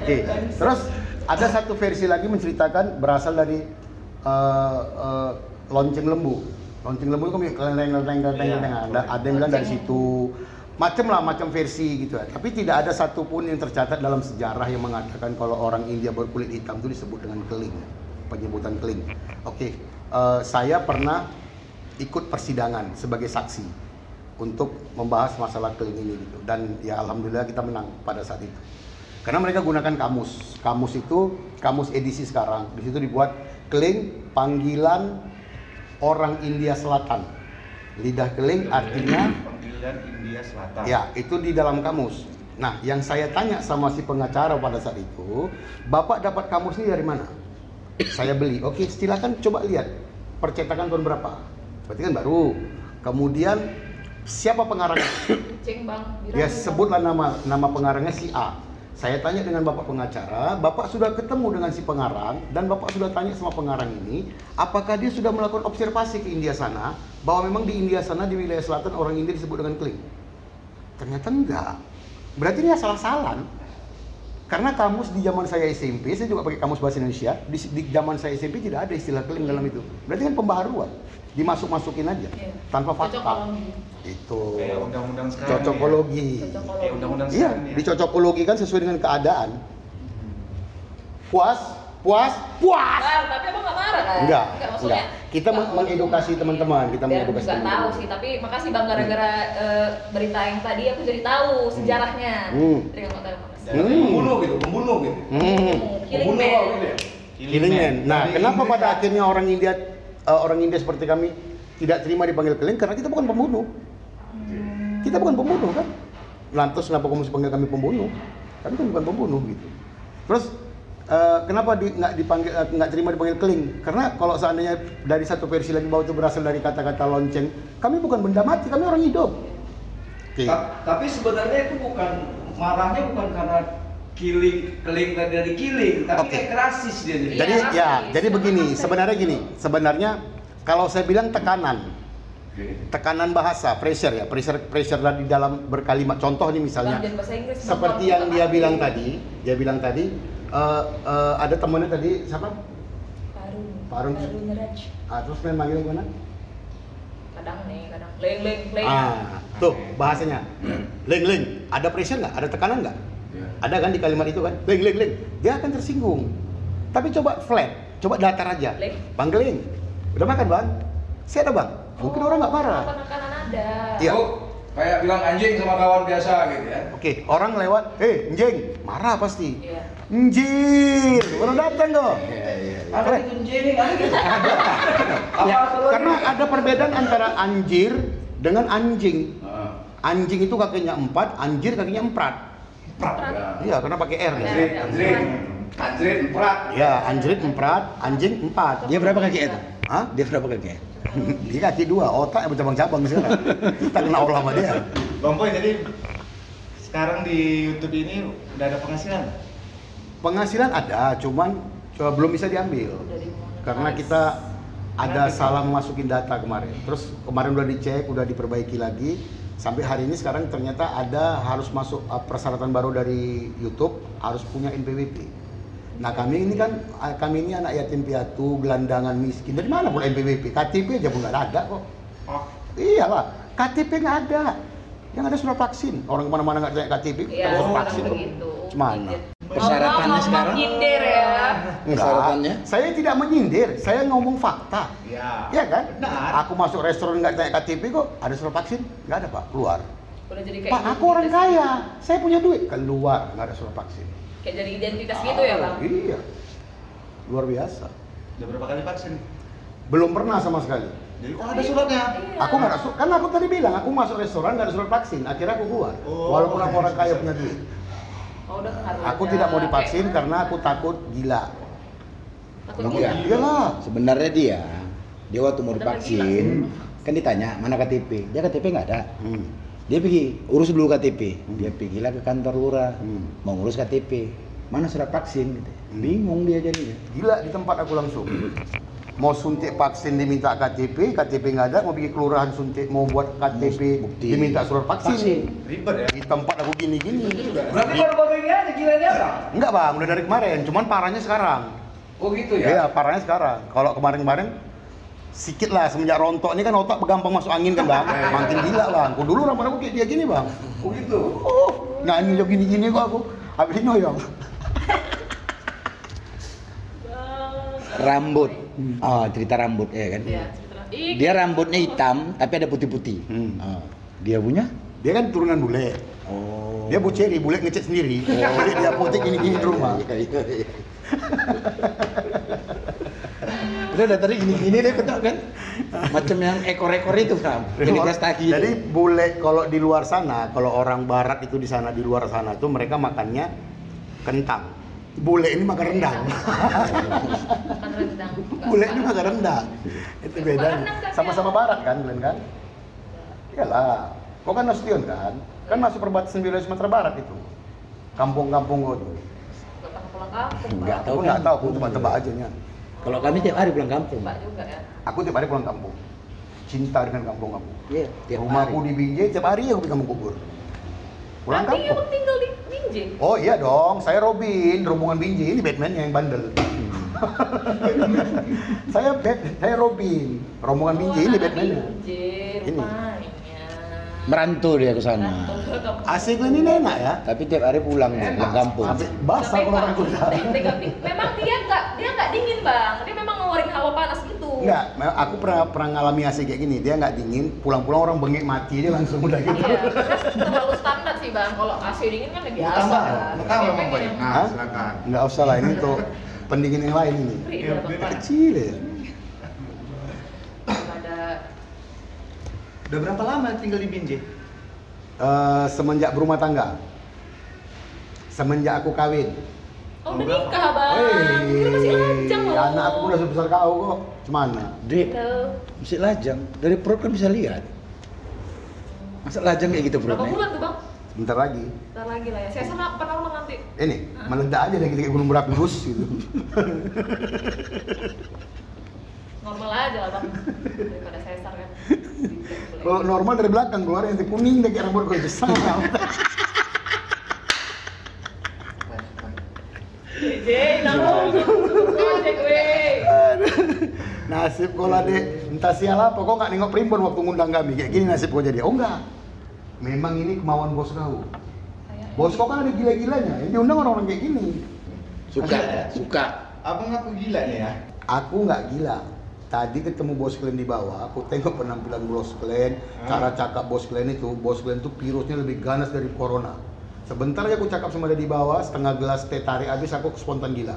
Oke, terus ada satu versi lagi menceritakan berasal dari eh, eh, lonceng lembu. Lonceng lembu itu kan Iya. Ada, ada yang bilang dari situ. Macam lah, macam versi gitu ya. Tapi tidak ada satupun yang tercatat dalam sejarah yang mengatakan kalau orang India berkulit hitam itu disebut dengan keling. Penyebutan keling. Oke, eh, saya pernah ikut persidangan sebagai saksi untuk membahas masalah keling ini gitu. Dan ya alhamdulillah kita menang pada saat itu. Karena mereka gunakan kamus. Kamus itu kamus edisi sekarang. Di situ dibuat keling panggilan orang India Selatan. Lidah keling artinya panggilan India Selatan. ya itu di dalam kamus. Nah, yang saya tanya sama si pengacara pada saat itu, Bapak dapat kamus ini dari mana? Saya beli. Oke, silakan coba lihat. Percetakan tahun berapa? Berarti kan baru. Kemudian siapa pengarangnya? Ceng bang. Ya sebutlah nama nama pengarangnya si A. Saya tanya dengan bapak pengacara, bapak sudah ketemu dengan si pengarang dan bapak sudah tanya sama pengarang ini, apakah dia sudah melakukan observasi ke India sana bahwa memang di India sana di wilayah selatan orang India disebut dengan keling. Ternyata enggak. Berarti ini asal-asalan. Karena kamus di zaman saya SMP, saya juga pakai kamus bahasa Indonesia. Di, di zaman saya SMP tidak ada istilah keling dalam itu. Berarti kan pembaharuan. Dimasuk-masukin aja Iya. tanpa fakta. Itu Kayak undang-undang sekarang. cocokologi. Undang-undang Iya, ya. dicocokologi kan sesuai dengan keadaan. Puas, puas, puas. Bang, tapi abang nggak marah kan? Enggak, maksudnya. enggak. Kita meng- mengedukasi teman-teman, kita Biar mengedukasi juga tahu sih, tapi makasih bang gara-gara eh, berita yang tadi aku jadi tahu sejarahnya. Hmm. Terima kasih. Hmm. membunuh gitu, membunuh gitu. Hmm. Killing Membunuh man. gitu ya. Killing man. Nah, Dari kenapa pada ya. akhirnya orang India eh, orang India seperti kami tidak terima dipanggil keling karena kita bukan pembunuh. Kita bukan pembunuh kan? Lantas kenapa kamu panggil kami pembunuh? Kami kan bukan pembunuh gitu. Terus eh, kenapa di, nggak dipanggil eh, nggak terima dipanggil keling? Karena kalau seandainya dari satu versi lagi bahwa itu berasal dari kata-kata lonceng, kami bukan benda mati, kami orang hidup. Oke. Ta- Tapi sebenarnya itu bukan marahnya bukan karena killing keling tadi dari killing, tapi Oke. kayak rasis dia jadi. Iya, Jadi rasis. ya, jadi Kenapa begini, sebenarnya gini, sebenarnya kalau saya bilang tekanan, Oke. tekanan bahasa, pressure ya, pressure pressure di dalam berkalimat. Contoh nih misalnya, Inggris. Seperti yang dia bilang tadi, dia bilang tadi eh, eh, ada temannya tadi siapa? Parun. Parun. Parun Raj. Ah, terus main manggil gimana? Kadang nih, kadang leng leng leng. Ah, tuh bahasanya. Leng leng, ada pressure nggak? Ada tekanan nggak? Ada kan di kalimat itu kan? Leng leng leng, dia akan tersinggung. Tapi coba flat, coba datar aja. Leng. Bang Leng, udah makan bang? Saya ada bang. Mungkin Oh, orang nggak marah. Penekanan ada. Iya. Oh, kayak bilang anjing sama kawan biasa gitu ya. Oke, orang lewat, eh, njeng, marah pasti. Iya. Njir, baru datang dong. Iya, iya, iya. Ada anjing, ada Ya, karena ada perbedaan antara anjir dengan anjing. Heeh. Anjing itu kakinya empat, anjir kakinya empat. Prat. Ya. Iya, karena pakai R. Anjrit, anjrit. Anjrit emprat. Ya, anjrit empat, anjing empat. Dia berapa kaki itu? Hah? Dia berapa kaki? Dia kaki dua, otak yang bercabang-cabang sekarang. Kita kena olah sama dia. Bang jadi sekarang di YouTube ini udah ada penghasilan? Penghasilan ada, cuman coba belum bisa diambil. Karena kita ada salah masukin data kemarin. Terus kemarin udah dicek, udah diperbaiki lagi. Sampai hari ini sekarang ternyata ada harus masuk uh, persyaratan baru dari YouTube harus punya NPWP. Nah kami ini kan uh, kami ini anak yatim piatu, gelandangan miskin. Dari mana pula NPWP? KTP aja pun nggak ada kok. Oh, Iyalah, KTP nggak ada. Yang ada surat vaksin. Orang ke mana-mana nggak tanya KTP, Iya, surat vaksin. begitu. Mana? Persyaratannya sekarang? Nyindir ya. Enggak. Persyaratannya? Saya tidak menyindir, saya ngomong fakta. ya. Iya kan? Benar. Aku masuk restoran nggak tanya KTP kok, ada surat vaksin? Nggak ada pak, keluar. Udah jadi kayak Pak, aku orang kaya, saya punya duit, keluar, nggak ada surat vaksin. Kayak jadi identitas gitu ya, Bang. Iya, luar biasa. Udah berapa kali vaksin? Belum pernah sama sekali. Jadi kok ada suratnya? Iya. Aku nggak ada surat, kan aku tadi bilang, aku masuk restoran nggak ada surat vaksin, akhirnya aku keluar. Oh, Walaupun aku orang kaya punya duit. Oh, udah Aku tidak mau divaksin Kayak- karena aku takut gila. Takut Enggak. gila. Iyalah. Sebenarnya dia, dia waktu mau divaksin, kan ditanya mana KTP. Dia KTP nggak ada. Hmm. Dia pergi urus dulu KTP. Hmm. Dia pergilah ke kantor lurah, Hmm. mau ngurus KTP. Mana surat vaksin? Gitu. Hmm. Bingung dia jadinya. Gila di tempat aku langsung. Mau suntik vaksin diminta KTP, KTP nggak ada, mau bikin kelurahan suntik, mau buat KTP Bukti. diminta surat vaksin. Vaksin. Ribet ya. Di tempat aku gini-gini. Berarti baru-baru ini aja gilanya bang? Enggak bang, udah dari kemarin, cuman parahnya sekarang. Oh gitu Iya, ya? parahnya sekarang. Kalau kemarin-kemarin sedikit lah semenjak rontok ini kan otak gampang masuk angin kan bang, makin gila bang. Kok dulu rambut aku kayak dia gini bang. Oh gitu? Oh, nyanyi jok gini-gini kok aku. Habis ini noyong. Rambut. Ah, cerita rambut ya kan. Iya, cerita. Ih, Dia rambutnya hitam tapi ada putih-putih. Hmm. Ah, dia punya? Dia kan turunan bule. Oh. Dia buceri, bule ngecat sendiri. Bule dia apotek gini-gini di rumah. Iya, iya, iya. Udah tadi gini-gini deh betul kan? Macam yang ekor-ekor itu kan. Jadi kastaki. Jadi bule kalau di luar sana, kalau orang barat itu di sana di luar sana itu mereka makannya kentang. Bule ini makan rendang. makan rendang. Bule ini makan rendang. Itu Ya, beda. rendang kan Sama-sama barat kan, Glenn kan? Iyalah. Kau kan Nasution kan? Kan masuk perbatasan wilayah Sumatera Barat itu. Kampung-kampung kau tuh. Nggak pernah pulang kampung. Nggak Bang. tahu Aku nggak kan? tahu, aku tebak-tebak aja nya. Kalau kami tiap hari pulang kampung. Mbak juga ya. Aku tiap hari pulang kampung. Cinta dengan kampung aku. Iya, tiap Rumahku hari. di Binjai tiap hari aku bikin kampung kubur. Pulang Nanti kampung. tinggal di Binjai. Oh iya dong, saya Robin, rombongan Binjai ini Batman yang bandel. saya Bat, saya Robin, rombongan Binjai ini Batman. Binjai, Ini. Merantau dia ke sana. Asik ini enak ya. Tapi tiap hari pulang dia, pulang kampung. Asik, basah kalau orang kuda. Memang dia nggak dia nggak dingin bang. Dia memang ngeluarin hawa panas gitu. Enggak, aku pernah pernah ngalami AC kayak gini. Dia nggak dingin, pulang-pulang orang bengek mati dia langsung udah gitu. Iya, terlalu standar sih bang. Kalau AC dingin kan Mau biasa. tambah? Mau tambah Bang yang Nah, silakan. Nggak usah lah, ini untuk pendingin yang lain ini. Bang, Pak. Kecil ya. Ada Udah berapa lama tinggal di Binjai? Eh, semenjak berumah tangga, semenjak aku kawin. Oh udah nikah bang. Kira masih lajang loh. anak aku udah sebesar kau kok. Cemana? Dek, mesti lajang. Dari perut kan bisa lihat. Masa lajang kayak gitu Berapa perutnya? bulan tuh bang? Bentar lagi. Ntar lagi lah ya. Saya sama Allah nanti? Ini meledak aja deh kayak gunung berapi bus gitu. Normal aja lah bang. Daripada sesar kan. Kalau normal dari belakang keluar yang kuning deh kayak rambut gue besar. Nasib kau lah dek, entah sial apa, kau nggak nengok primbon waktu ngundang kami kayak gini nasib kau jadi. Oh enggak, memang ini kemauan bos kau. Bos kau kan ada gila-gilanya, yang diundang orang-orang kayak gini. Suka, suka. Abang aku gila nih ya. Aku nggak gila. Tadi ketemu bos kalian di bawah, aku tengok penampilan bos kalian, Hmm. cara cakap bos kalian itu, bos kalian tuh virusnya lebih ganas dari corona. Sebentar aja aku cakap sama dia di bawah, setengah gelas teh tarik habis aku spontan gila.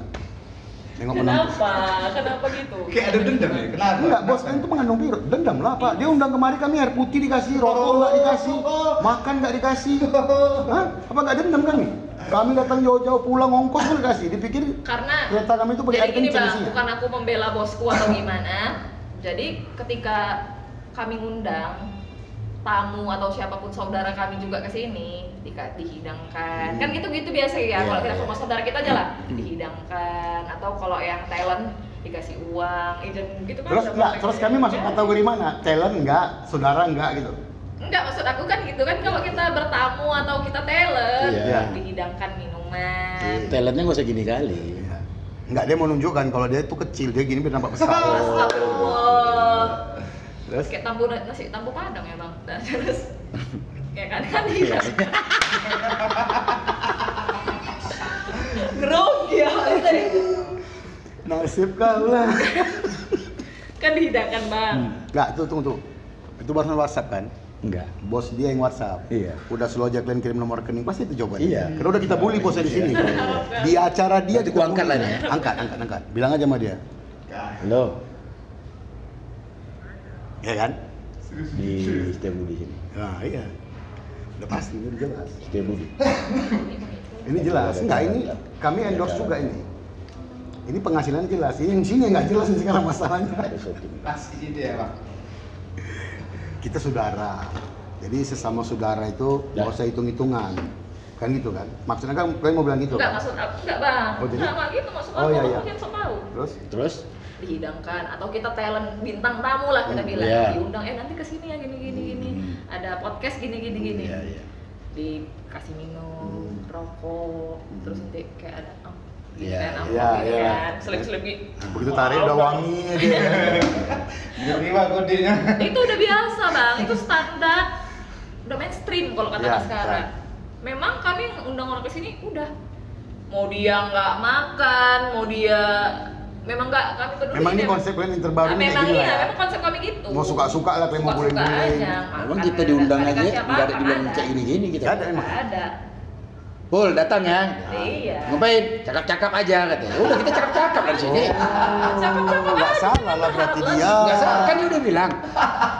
Nengok penampilan. Kenapa? Kenapa gitu? Kayak ada dendam ya? Kenapa? Enggak, bos kalian tuh mengandung virus. Dendam lah, Pak. Dia undang kemari kami air putih dikasih, rokok nggak dikasih, makan nggak dikasih. Hah? Apa nggak dendam kami? Kami datang jauh-jauh pulang ongkos pun dikasih. Dipikir Karena kereta kami itu pakai air kencing bang, bukan aku membela bosku atau gimana. Jadi ketika kami ngundang tamu atau siapa pun saudara kami juga ke sini ketika dihidangkan kan gitu gitu biasa ya Iya, kalau kita iya. sama saudara kita aja lah dihidangkan atau kalau yang talent dikasih uang agent gitu kan Terus enggak, terus ya. kami masuk kategori mana? Talent enggak, saudara enggak gitu. enggak maksud aku kan gitu kan kalau kita bertamu atau kita talent Iya. dihidangkan minuman Talentnya nggak usah gini kali. Iya. Enggak dia mau nunjukkan kalau dia tuh kecil, dia gini biar nampak besar. Astagfirullah Terus kayak tambu nasi tambu padang ya bang Nah, terus kayak kan kan Iya. grogi ya nasib kau lah. kan dihidangkan bang Enggak, tuh tunggu tuh. Itu barusan WhatsApp kan? Enggak. Bos dia yang WhatsApp. Iya. Udah slow aja kalian kirim nomor rekening pasti itu jawabannya. Iya. Karena udah kita bully bosnya di sini. Di acara dia Nanti kita angkat lah ya. Angkat, angkat, angkat. Bilang aja sama dia. Halo. Ya kan? Di Setiabudi sini. Nah, iya. Udah pasti, udah jelas. Setiabudi. Ini jelas. Enggak, ini kami endorse juga ini. Ini penghasilan jelas. Ini yang sini nggak jelas ini sekarang masalahnya. Pasti gitu ya, Bang. Kita saudara. Jadi sesama saudara itu Ya. nggak usah hitung-hitungan. Kan gitu kan? Maksudnya kan kalian mau bilang gitu enggak kan? maksud aku enggak bang Oh, jadi? enggak gitu maksud Oh, aku iya, iya. so tahu Terus Terus dihidangkan atau kita talent bintang tamu lah kita Hmm, bilang iya. diundang eh nanti ke sini ya gini gini gini Hmm. ada podcast gini gini gini Iya, iya. dikasih minum Hmm. rokok terus nanti kayak ada oh, Iya, iya, gitu iya. kan selip selip gitu Begitu tarik udah wangi. Ngeri pak kodenya. itu udah biasa bang itu standar udah mainstream kalau kata Ya, Mas sekarang memang kami undang orang ke sini udah mau dia nggak makan mau dia memang nggak kami peduli Memang ini konsep kalian yang terbaru Nah, nih, memang gini iya ya. memang konsep kami gitu Mau suka-suka lah, kayak mau Suka-suka boleh-boleh. aja, Emang makan, kita diundang aja nggak ada bilang nggak kayak gini-gini kita. Ada emang. Ada Pul datang ya. Iya. Ngapain? Cakap-cakap aja katanya. Udah kita cakap-cakap dari sini. Cakep-cakep Oh, nggak aja, salah lah berarti dia. lagi. Nggak salah kan dia udah bilang.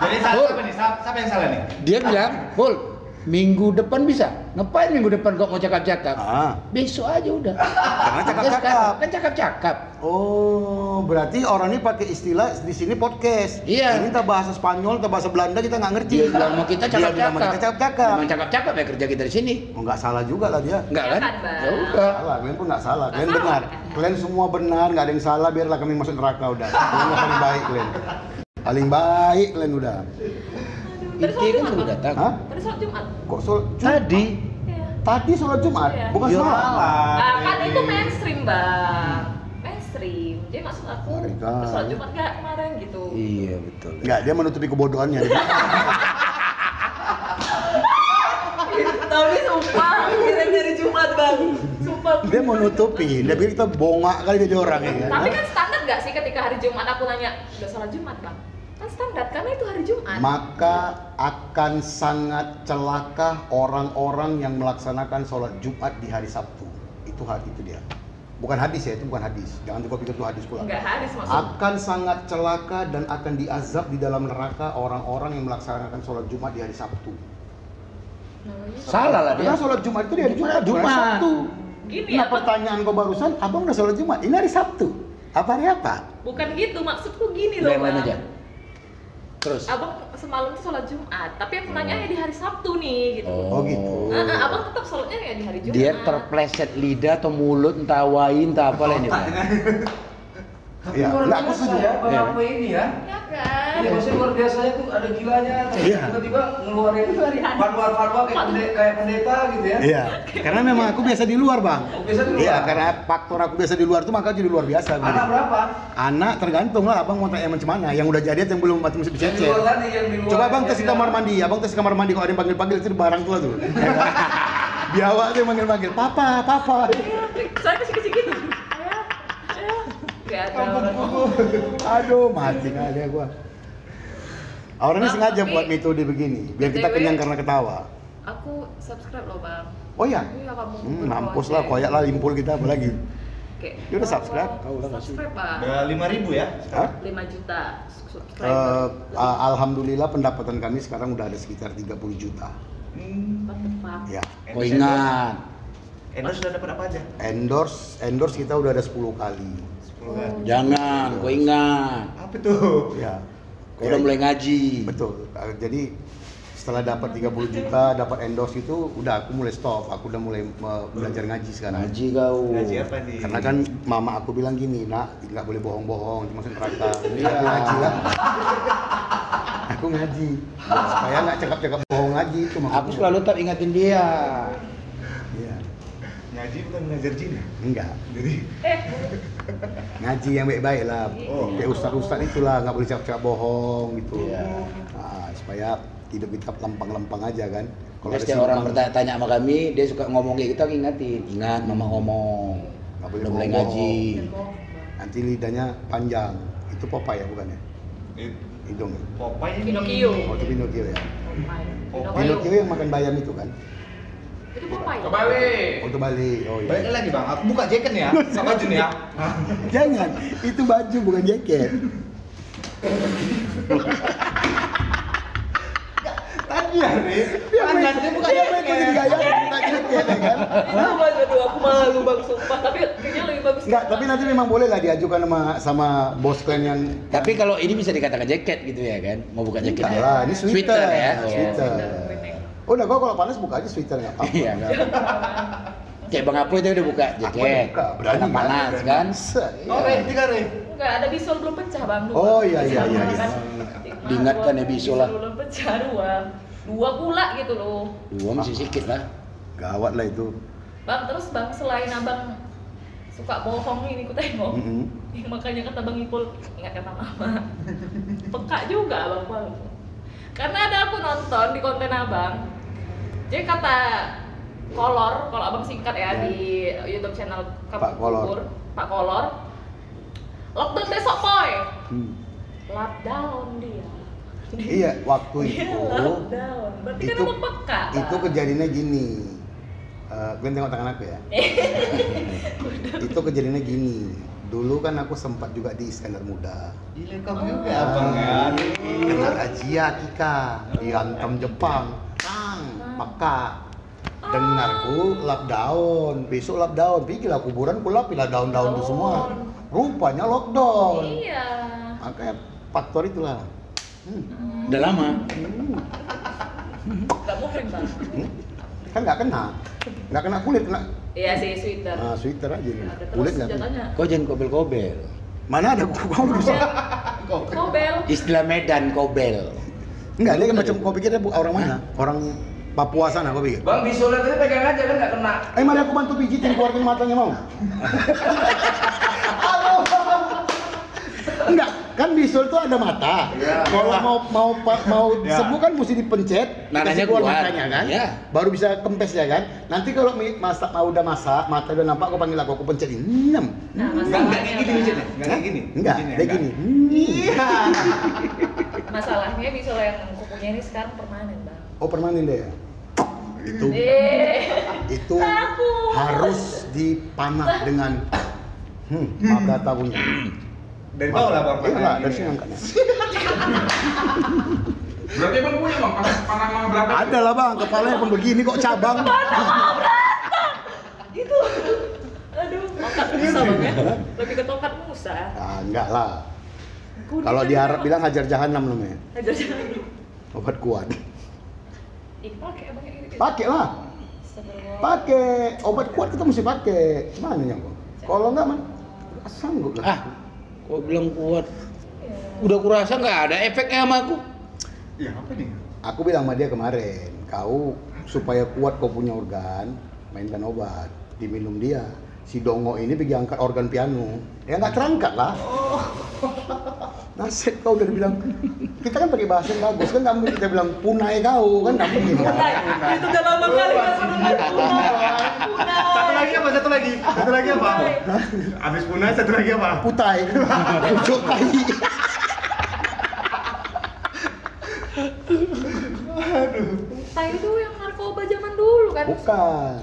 Jadi salah siapa nih? Siapa, siapa yang salah nih? Dia bilang, Pul, minggu depan bisa. Ngapain minggu depan kok mau cakap-cakap? Ah. Besok aja udah. Karena cakap-cakap. Kan cakap-cakap. Oh, berarti orang ini pakai istilah di sini podcast. Iya. Ini kita bahasa Spanyol, kita bahasa Belanda kita nggak ngerti. Dia bilang mau kita cakap-cakap. mau kita cakap-cakap. Memang cakap-cakap ya kerja kita di sini. Oh, nggak salah juga lah dia. Enggak Iya kan? kan? Ya udah. Salah, kalian pun nggak salah. Kalian Nggak benar. Kalian semua benar, nggak ada yang salah. Biarlah kami masuk neraka udah. Kalian paling baik kalian. Paling baik kalian udah. Tadi sholat kan Jumat, Bang. datang. Hah? Tadi sholat Jumat. Kok sholat Jumat? Tadi Iya. Tadi sholat Jumat, Iya. bukan Iya. semalam. Nah, kan itu mainstream bang mainstream jadi maksud aku sholat Jumat nggak kemarin gitu Iya betul. Enggak, dia menutupi kebodohannya. tapi sumpah kira dari Jumat bang sumpah dia mau nutupi. Dia pikir kita bongak kali jadi orang ya. tapi kan standar nggak sih ketika hari Jumat aku nanya udah sholat Jumat bang kan standar karena itu hari Jumat Maka akan sangat celaka orang-orang yang melaksanakan sholat Jumat di hari Sabtu. Itu hari itu dia. Bukan hadis ya, itu bukan hadis. Jangan juga pikir itu hadis pula. nggak hadis maksud Akan sangat celaka dan akan diazab di dalam neraka orang-orang yang melaksanakan sholat Jumat di hari Sabtu. Namanya- Salah lah dia. Karena sholat Jumat itu di hari Jumat, hari Jumat. Sabtu. gini Nah apa pertanyaan kau barusan, abang udah sholat Jumat, ini hari Sabtu. Apa hari apa? bukan gitu maksudku gini loh yang lain bang aja. Terus. abang semalam tuh sholat Jumat tapi aku nanya ya di hari Sabtu nih gitu Oh, gitu. Ah, ah, abang tetap sholatnya ya di hari Jumat Dia terpleset lidah atau mulut entah wain entah apa lah ini. Tapi Iya, luar enggak, aku biasa setuju. ya, Bang Iya. apa ini ya? ya kan Ini maksudnya luar biasanya tuh ada gilanya, Iya. tiba-tiba ngeluarin fatwa-fatwa kayak, pende- kayak pendeta gitu ya. Iya, karena memang aku biasa di luar bang. Oh, biasa di luar? Iya, karena faktor aku biasa di luar tuh maka jadi luar biasa. Anak Bang. berapa? Anak tergantung lah, abang mau tanya macam mana. Yang udah jadi atau yang belum mati masih Yang bisa di luar tadi, yang di luar. Coba bang yang tes bilang- kamar mandi, abang tes kamar mandi kalau ada yang panggil-panggil itu barang tua tuh. Biawak tuh yang manggil-manggil, papa, papa. saya kecil-kecil gitu ada orang Aduh, mati nggak ada gua. Orangnya Bang, sengaja tapi- buat metode begini, biar kita BTW kenyang karena ketawa. aku subscribe loh bang Oh iya? iya kamu Hmm, mampus lah, koyak lah limpul kita apalagi. Oke. Dia udah subscribe? Kau udah nggak sih? subscribe bang Udah lima ribu ya? Hah? 5 juta Eh, subscriber a- Alhamdulillah pendapatan kami sekarang udah ada sekitar 30 juta. Hmm. What the fuck? Ya. Kau ingat. Endorse sudah dapat apa aja? Endorse, endorse kita udah ada 10 kali. 10 kan? Jangan, kau ingat. Apa tuh? Ya. Kau udah mulai ngaji. Betul. Eh, Jadi setelah dapat 30 juta, dapat endorse itu udah aku mulai stop. Aku udah mulai belajar ngaji sekarang. Ngaji kau. Gaji apa nih? Karena kan mama aku bilang gini, nak nggak boleh bohong-bohong, itu masuk neraka. Jadi aku ngaji lah. Aku ngaji supaya nggak cakap-cakap bohong ngaji itu maksudnya. Aku selalu tetap ingatin dia. Iya. Ngaji bukan ngajar jin ya? Enggak. Jadi eh ngaji yang baik-baik lah. Oh. Kayak ustad-ustad itulah nggak boleh cakap-cakap bohong gitu. Iya. Nah, supaya hidup kita lempang-lempang aja kan. Kalau setiap orang bertanya sama kami, dia suka ngomong kayak gitu, aku ingatin. Ingat, mama ngomong. Nggak boleh bohong. ngaji. nanti lidahnya panjang. Itu Popeye ya bukan ya? Hidung. ya? Popeye ini Pinocchio. Oh, itu Pinocchio ya. Popeye. Pinocchio yang makan bayam itu kan? Itu Popeye Kembali. Oh, itu Bali. Oh iya. Balik lagi bang, aku buka jaket ya, sama baju nih ya. Jangan, itu baju bukan jaket. Tadi ya, Ri. Dia main, Panjatnya buka dia main jaket. gaya bukan jaket ya kan? itu aduh aku malu bang sumpah tapi kayaknya lebih bagus Enggak, tapi nanti memang boleh lah diajukan sama sama bos kalian yang Tapi kalau ini bisa dikatakan jaket gitu ya kan? Mau buka jaket Enggak ya? lah, ini sweater, ya. Oh, sweater. Oh. Udah kok kalau panas buka aja sweater nggak apa-apa. Iya, enggak. Kayak Bang Apu itu udah buka Aku jaket. buka, berani Karena panas kan? Set, Oh, iya. Ri, tiga Ri. Enggak, ada bisul belum pecah bang dua. Oh, iya, iya, iya, iya. kan. Diingatkan ya bisul lah. belum pecah dua. Dua pula gitu loh. Dua masih sedikit lah. Gawat lah itu. Bang, terus bang selain abang suka bohong ini ku tengok. Mm-mm. Makanya kata Bang Ipul, ingat kata mama. Peka juga abang bang. Karena ada aku nonton di konten abang. Jadi kata Kolor, kalau abang singkat ya di YouTube channel Pak Kolor. Pak Kolor. Lockdown besok boy. Hmm. Lockdown dia. Iya, waktu Dia itu lockdown. Berarti kan itu abang peka. itu kejadiannya gini. Eh, kalian tengok tangan aku ya. itu kejadiannya gini. Dulu kan aku sempat juga di Iskandar Muda. Gila kamu juga abang ya. Kena razia Kika, dihantam Jepang. Maka dengarku lockdown, besok lockdown, pikirlah kuburan ku lah daun-daun itu semua. Rupanya lockdown. Iya. Makanya faktor itulah. Hmm. Udah lama. Gak mungkin bang. Hmm. Kan nggak kena, nggak kena kulit, kena Iya sih sweater. nah, sweater aja. nih. Kulit nggak kena. Kau jangan kobel-kobel. Mana ada kau bisa? Kobel. Istilah Medan kobel. Enggak, dia macam kau pikir dia bu- orang mana? Orang Papua sana kau pikir? Bang bisulnya tadi pegang aja kan nggak kena. Eh mari aku bantu pijitin keluarin matanya mau? Enggak, kan bisul tuh ada mata. Iya. Kalau mau mau pa- mau Ya. sembuh kan mesti dipencet, Nananya keluar keluar. matanya kan? Iya. Baru bisa kempes ya kan? Nanti kalau masak mau udah masak, mata udah nampak kau panggil aku, aku pencetin. Nem. Nah, Nggak nggak kayak gini Bang. misalnya. Nggak kayak gini. Enggak, nggak. gini. Iya. Masalahnya bisul yang kukunya ini sekarang permanen bang. Oh permanen deh ya? Itu Eh, itu Takut. harus dipanah dengan hmm, magata punya. Dari bawah lah bang. Iya dari sini ya. angkatnya. Berarti abang punya bang panah panah mama berapa? Ada lah bang, kepalanya pun begini kok cabang. itu. Aduh, tokat Musa bang ya. Lebih ke tokat Musa. Ah, enggak lah. Kalau kan diharap dia. bilang hajar jahanam namanya. Ajar jangan. Obat kuat. Ih, pakai abang ini. Pakai lah. Pakai obat kuat kita mesti pakai. Gimana ya kok? Kalau enggak man sanggup lah. Ah, kau bilang kuat. Iya. Udah kurasa nggak ada efeknya sama aku. Iya apa nih? Aku bilang sama dia kemarin, kau supaya kuat kau punya organ, mainkan obat, diminum dia. Si Dongo ini pergi angkat organ piano, ya nggak terangkat lah. Nasib kau udah dibilang, kita kan pakai bahasa yang bagus kan mungkin kita bilang punai kau kan nggak mungkin. Punai. Itu udah lama kali kan punai. Satu lagi apa? Satu lagi. Satu lagi apa? Punai. Abis punah satu lagi apa? Putai, pucuk tai. Punai itu yang narkoba zaman dulu kan. Bukan,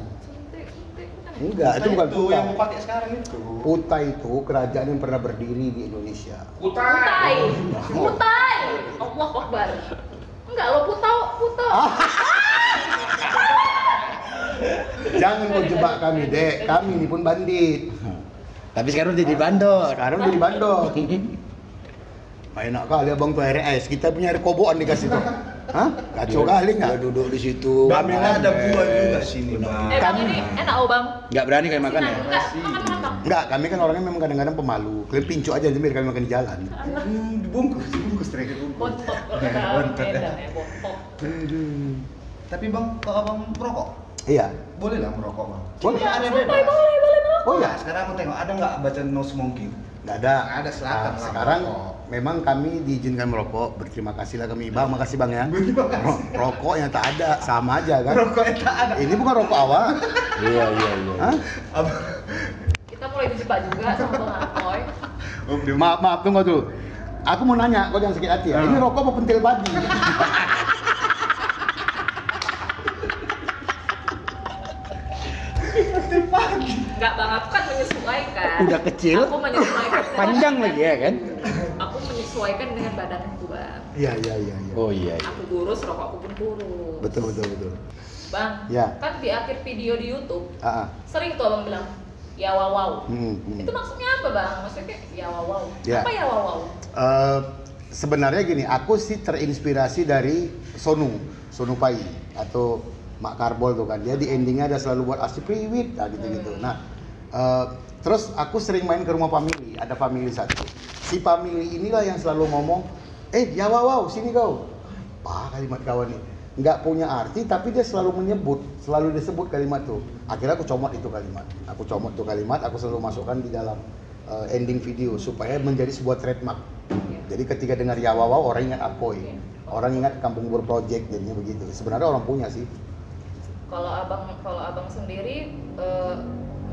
enggak itu bukan Itu yang putai. mau pakai sekarang itu. Putai itu kerajaan yang pernah berdiri di Indonesia. Putai. Putai. Allah Akbar. Enggak lo putau, putau. Jangan kau jebak kami, dek. Kami ini pun bandit. Tapi sekarang jadi bandot. Sekarang jadi bandot. Main enak kali abang tuh RS. Kita punya air koboan dikasih tuh. Hah? Kacau kali Dia nggak? duduk di situ. Kami makan. ada buah juga sini bang. Eh bang Kami- ini enak oh bang. Nggak berani kalian makan ya? Enggak, bang. Enggak, kami kan orangnya memang kadang-kadang pemalu. Kalian pincu aja biar kami makan di jalan. Hmm, dibungkus, dibungkus terakhir bungkus. Bontot Bontot, ya. Ya, bontot. Tapi bang, kalau abang merokok, Iya. boleh lah merokok bang. Boleh. Ada Boleh, bebas. boleh, boleh merokok. Oh Nah, ya, sekarang aku tengok ada nggak baca no smoking? nggak ada. Nggak ada, silakan Nah, lah sekarang merokok. Memang kami diizinkan merokok. Berterima kasih lah kami. Bang, makasih bang ya. Ro- Rokok yang tak ada sama aja kan. Rokok yang tak ada. Ini bukan rokok awak. Iya, iya, iya. Hah? Kita mulai dijebak juga sama Bang Akoy. oh, Maaf, maaf, tunggu dulu. Aku mau nanya, kau jangan sakit hati ya. Ini rokok apa pentil padi? Enggak bang, aku kan menyesuaikan. Udah kecil, Aku menyesuaikan. Panjang lagi ya kan? Aku menyesuaikan dengan badanku bang. Iya, iya, iya, iya. Oh iya. iya. Aku kurus, rokokku pun kurus. Betul, betul, betul. Bang, Ya. kan di akhir video di YouTube Ah, ah. sering tuh abang bilang ya wow wow. Hmm, hmm. Itu maksudnya apa bang? Maksudnya kayak ya wow wow. Ya. Apa ya wow wow? Eh, sebenarnya gini, aku sih terinspirasi dari Sonu, Sonu Pai atau Mak Karbol tuh kan. Dia di endingnya ada selalu buat asli priwit, nah gitu-gitu. Nah, eh, terus aku sering main ke rumah family, ada family satu. Si family inilah yang selalu ngomong, eh ya wow, wow sini kau. Apa kalimat kawan ini? Nggak punya arti tapi dia selalu menyebut, selalu disebut kalimat tuh. Akhirnya aku comot itu kalimat. Aku comot tuh kalimat, aku selalu masukkan di dalam uh, ending video supaya menjadi sebuah trademark. Iya. Jadi ketika dengar ya wow, wow orang ingat Apoy. Orang ingat Kampung Bur Project jadinya begitu. Sebenarnya orang punya sih. Kalau abang kalau abang sendiri eh,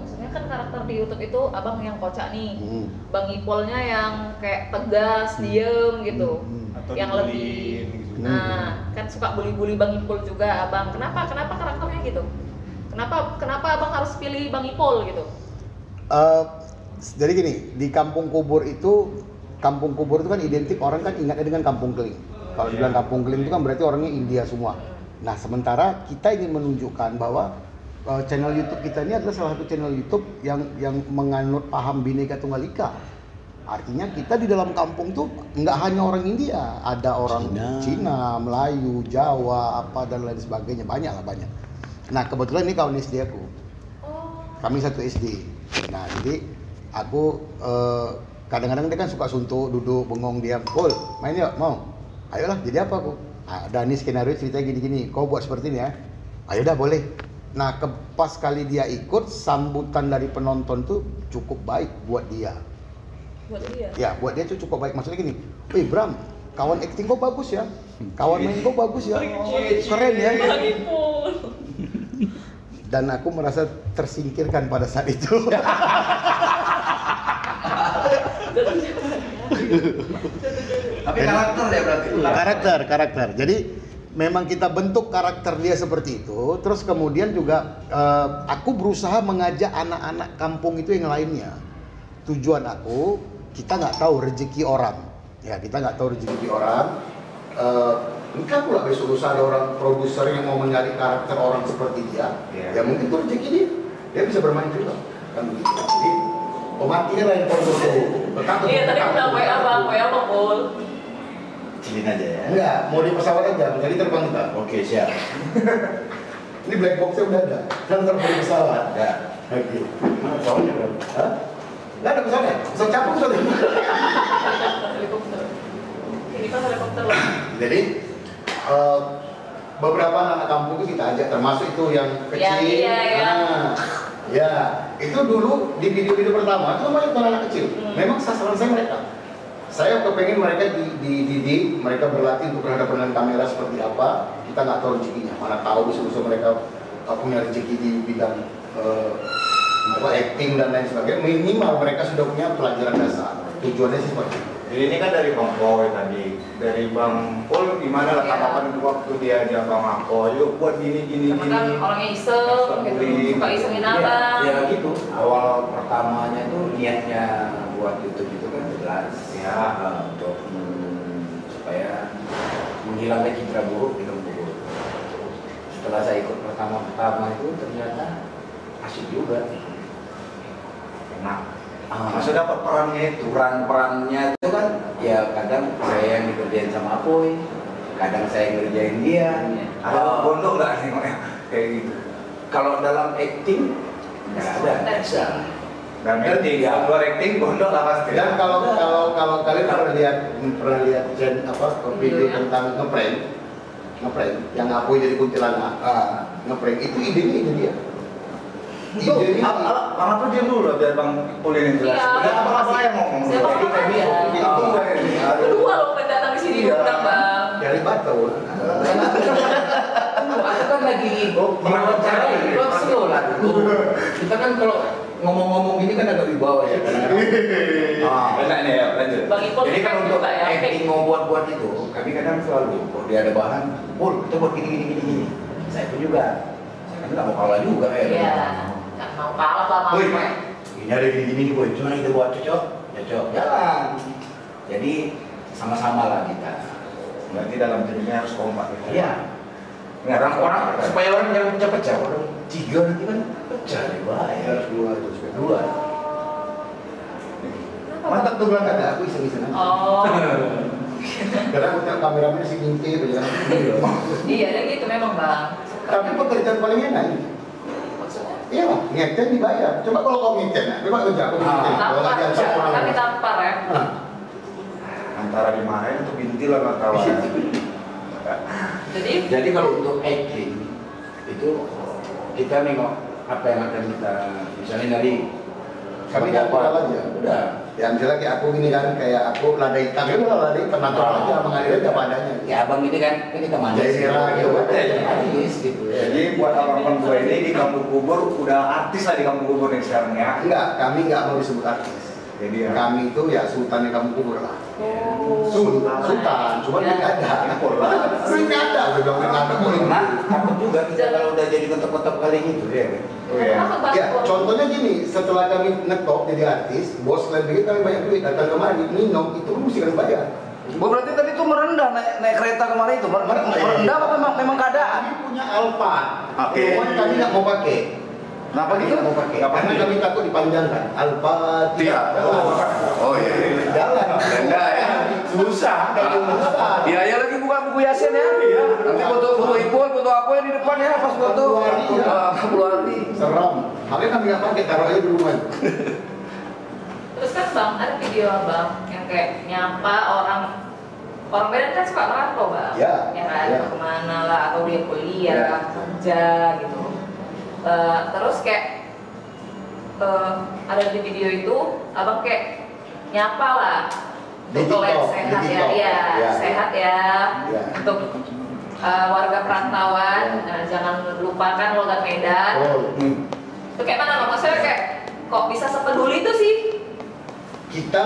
maksudnya kan karakter di YouTube itu abang yang kocak nih. Hmm. Bang Ipolnya yang kayak tegas, diem gitu. Hmm. Atau yang lebih gitu. Nah, kan suka bully-bully Bang Ipol juga, Abang. Kenapa? Kenapa karakternya gitu? Kenapa kenapa Abang harus pilih Bang Ipol gitu? Eh, jadi gini, di kampung kubur itu, kampung kubur itu kan identik orang kan ingatnya dengan kampung keling. Kalau Iya. dibilang kampung keling itu kan berarti orangnya India semua. Nah, sementara kita ingin menunjukkan bahwa eh, channel YouTube kita ini adalah salah satu channel YouTube yang yang menganut paham Bhinneka Tunggal Ika. Artinya kita di dalam kampung tuh nggak hanya orang India, ada orang Cina. Cina, Melayu, Jawa, apa dan lain sebagainya, banyak lah banyak. Nah kebetulan ini kawan SD aku, Oh, kami satu SD. Nah jadi aku eh, kadang-kadang dia kan suka suntuk, duduk, bengong, diam. Pul, main yuk, mau? Ayolah, jadi apa aku? Ah, ada nih skenario ceritanya gini-gini. Kau buat seperti ini ya? Ayo dah boleh. Nah ke, pas kali dia ikut, sambutan dari penonton tuh cukup baik buat dia. buat dia. Ya, buat dia tuh cukup baik. Maksudnya gini, wih Bram, kawan acting kau bagus ya, kawan main kau bagus ya, keren ya. Ipol. Dan aku merasa tersingkirkan pada saat itu. Tapi karakter ya berarti. karakter, karakter. Jadi memang kita bentuk karakter dia seperti itu. Terus kemudian juga eh, aku berusaha mengajak anak-anak kampung itu yang lainnya. Tujuan aku kita nggak tahu rezeki orang. Ya kita nggak tahu rezeki orang. Eh, Mungkin pula besok lusa ada orang produser yang mau mencari karakter orang seperti dia. Iya. Ya mungkin itu rezeki dia. Dia bisa bermain juga. Kan begitu. Jadi pematian yang produser Tetap Iya, tadi udah WA Bang, WA Bang Pol. Cilin aja ya. Enggak, mau di pesawat aja, jadi terbang kita. Oke siap. Ini black box-nya udah ada, kan terbang di pesawat. Ya. Oke. Mana pesawatnya bro? Hah? Nggak ada pesawatnya, pesawat capung pesawat. Helikopter. Ini kan helikopter. Jadi eh, beberapa anak kampung itu kita ajak, termasuk itu yang kecil. Yang iya, ya. Nah, ya, itu dulu di video-video pertama itu namanya bukan anak kecil. Hmm. Memang sasaran saya mereka. Saya kepengen mereka di, di, didik, mereka berlatih untuk berhadapan dengan kamera seperti apa. Kita nggak tahu rezekinya. Mana tahu bisa-bisa mereka uh, punya rezeki di bidang uh, apa acting dan lain sebagainya. Minimal mereka sudah punya pelajaran dasar. Tujuannya sih seperti itu. Jadi ini kan dari Bang Boy tadi, dari Bang Pol gimana lah Iya. tanggapan waktu dia ajak Bang Ako, yuk buat gini gini Karena gini. kan orangnya iseng gitu, suka isengin abang. Ya gitu. Awal pertamanya tuh niatnya buat YouTube itu kan jelas Ya. eh, untuk hmm, supaya menghilangkan citra buruk film buruk. Setelah saya ikut pertama-pertama itu ternyata asik juga. Nah, Ah, Maksud dapat perannya itu. peran-perannya itu kan ya kadang saya yang dikerjain sama Apoy, kadang saya yang ngerjain dia. Ada Oh, gondok nggak nengoknya kayak gitu. kalau dalam acting nggak ada, bisa. Dan acting, Ya. luar acting gondok lah pasti. Dan kalau kalau kalau kalian pernah lihat pernah lihat gen apa video Videonya. tentang ngeprank, ngeprank yang aku jadi kuntilanak, Ah, ngeprank itu idenya ide dia. Itu, apa, Ako diam dulu lah biar Bang Pol yang jelas. Iya. Apa apa yang ngomong. Siapa kayak aja. gitu. Itu. Kedua loh pendatang di sini Iya. Bang. dari Batam. aku kan lagi Oh, diwawancara iya. lo slow lah dulu. Kita kan kalau ngomong-ngomong gini kan agak wibawa ya. Ah. Enak nih ya, lanjut. Bang Jadi kan untuk ya. acting mau buat-buat itu, kami kadang selalu kalau dia ada bahan, pul kita buat gini gini gini gini. Saya pun juga, saya kan nggak mau kalah juga ya. Iya. Nggak mau kalah lah. Woi, ini ada gini gini nih boy, cuma kita buat cocok, cocok, jalan. Jadi sama-sama lah kita. Berarti dalam timnya harus kompak. Iya. Orang-orang supaya orang jangan pecah-pecah. Tiga nanti kan pecah nih bahaya. Harus dua. Dua. Mantap tuh bilang ada aku iseng-iseng. Oh. Karena aku tengok kameramen si ngintip aja. Iya, dia gitu memang Bang. Tapi pekerjaan paling enak ini. maksudnya Iya lah, ngecen dibayar. Coba kalau kau ngecen, nah, coba kerja aku ngecen. Kalau tampar, tapi tampar ya. Antara dimarahin atau bintil sama kawan. Jadi Jadi kalau untuk acting itu kita nengok apa yang akan kita misalnya dari Kami natural apa aja. udah Ya misalnya kayak aku gini kan, kayak aku lada hitam itu lah lada hitam natural aja mengalir apa adanya. ya abang ini kan kan kita manis Jadi serah gitu. Gitu Jadi buat abang-abang gue ini di kampung kubur udah artis lah di kampung kubur nih sekarang ya. Enggak, kami enggak mau disebut artis. Jadi ya. Kami itu ya sultannya kamu kubur lah. Oh. Sultan, sultan, cuma Ya. nggak ada. Nggak ada, udah bilang nggak ada. karena takut juga kita kalau udah jadi kotak-kotak kali gitu ya Bang? Ya, contohnya gini, setelah kami ngetop jadi artis, bos lain begitu kami banyak duit, datang kemari, minum, itu mesti kami bayar. Oh, berarti tadi tuh merendah naik, naik kereta kemarin itu. Mer- mer- Merendah apa memang memang keadaan? Kami punya Alphard, cuman kami nggak mau pakai. Kenapa gitu? mau pakai, karena kami takut dipanjangkan. Alphard Tidak. jalan. Oh iya. iya. Jalan. Rendah ya. Susah. Susah. Iya, ya lagi buka buku Yasin ya. Iya. Nanti foto foto Ipul, foto apa yang di depan ya pas foto. Iya. Ah, Puluhan Seram. Makanya kami nggak pakai, taruh aja di rumah. Terus kan bang, ada video abang yang kayak nyapa orang orang Medan kan suka merantau bang, Ya, ya kan ya. ke mana lah atau dia kuliah, Ya. kerja gitu. Eh, terus kayak eh, ada di video itu abang kayak nyapa lah Di untuk lihat TikTok, sehat di ya, iya Ya. sehat ya, Ya. untuk eh, warga perantauan, Ya. nah, jangan lupakan logat Medan. Oh, Itu kayak mana? Maksudnya kayak kok bisa sepeduli itu sih? kita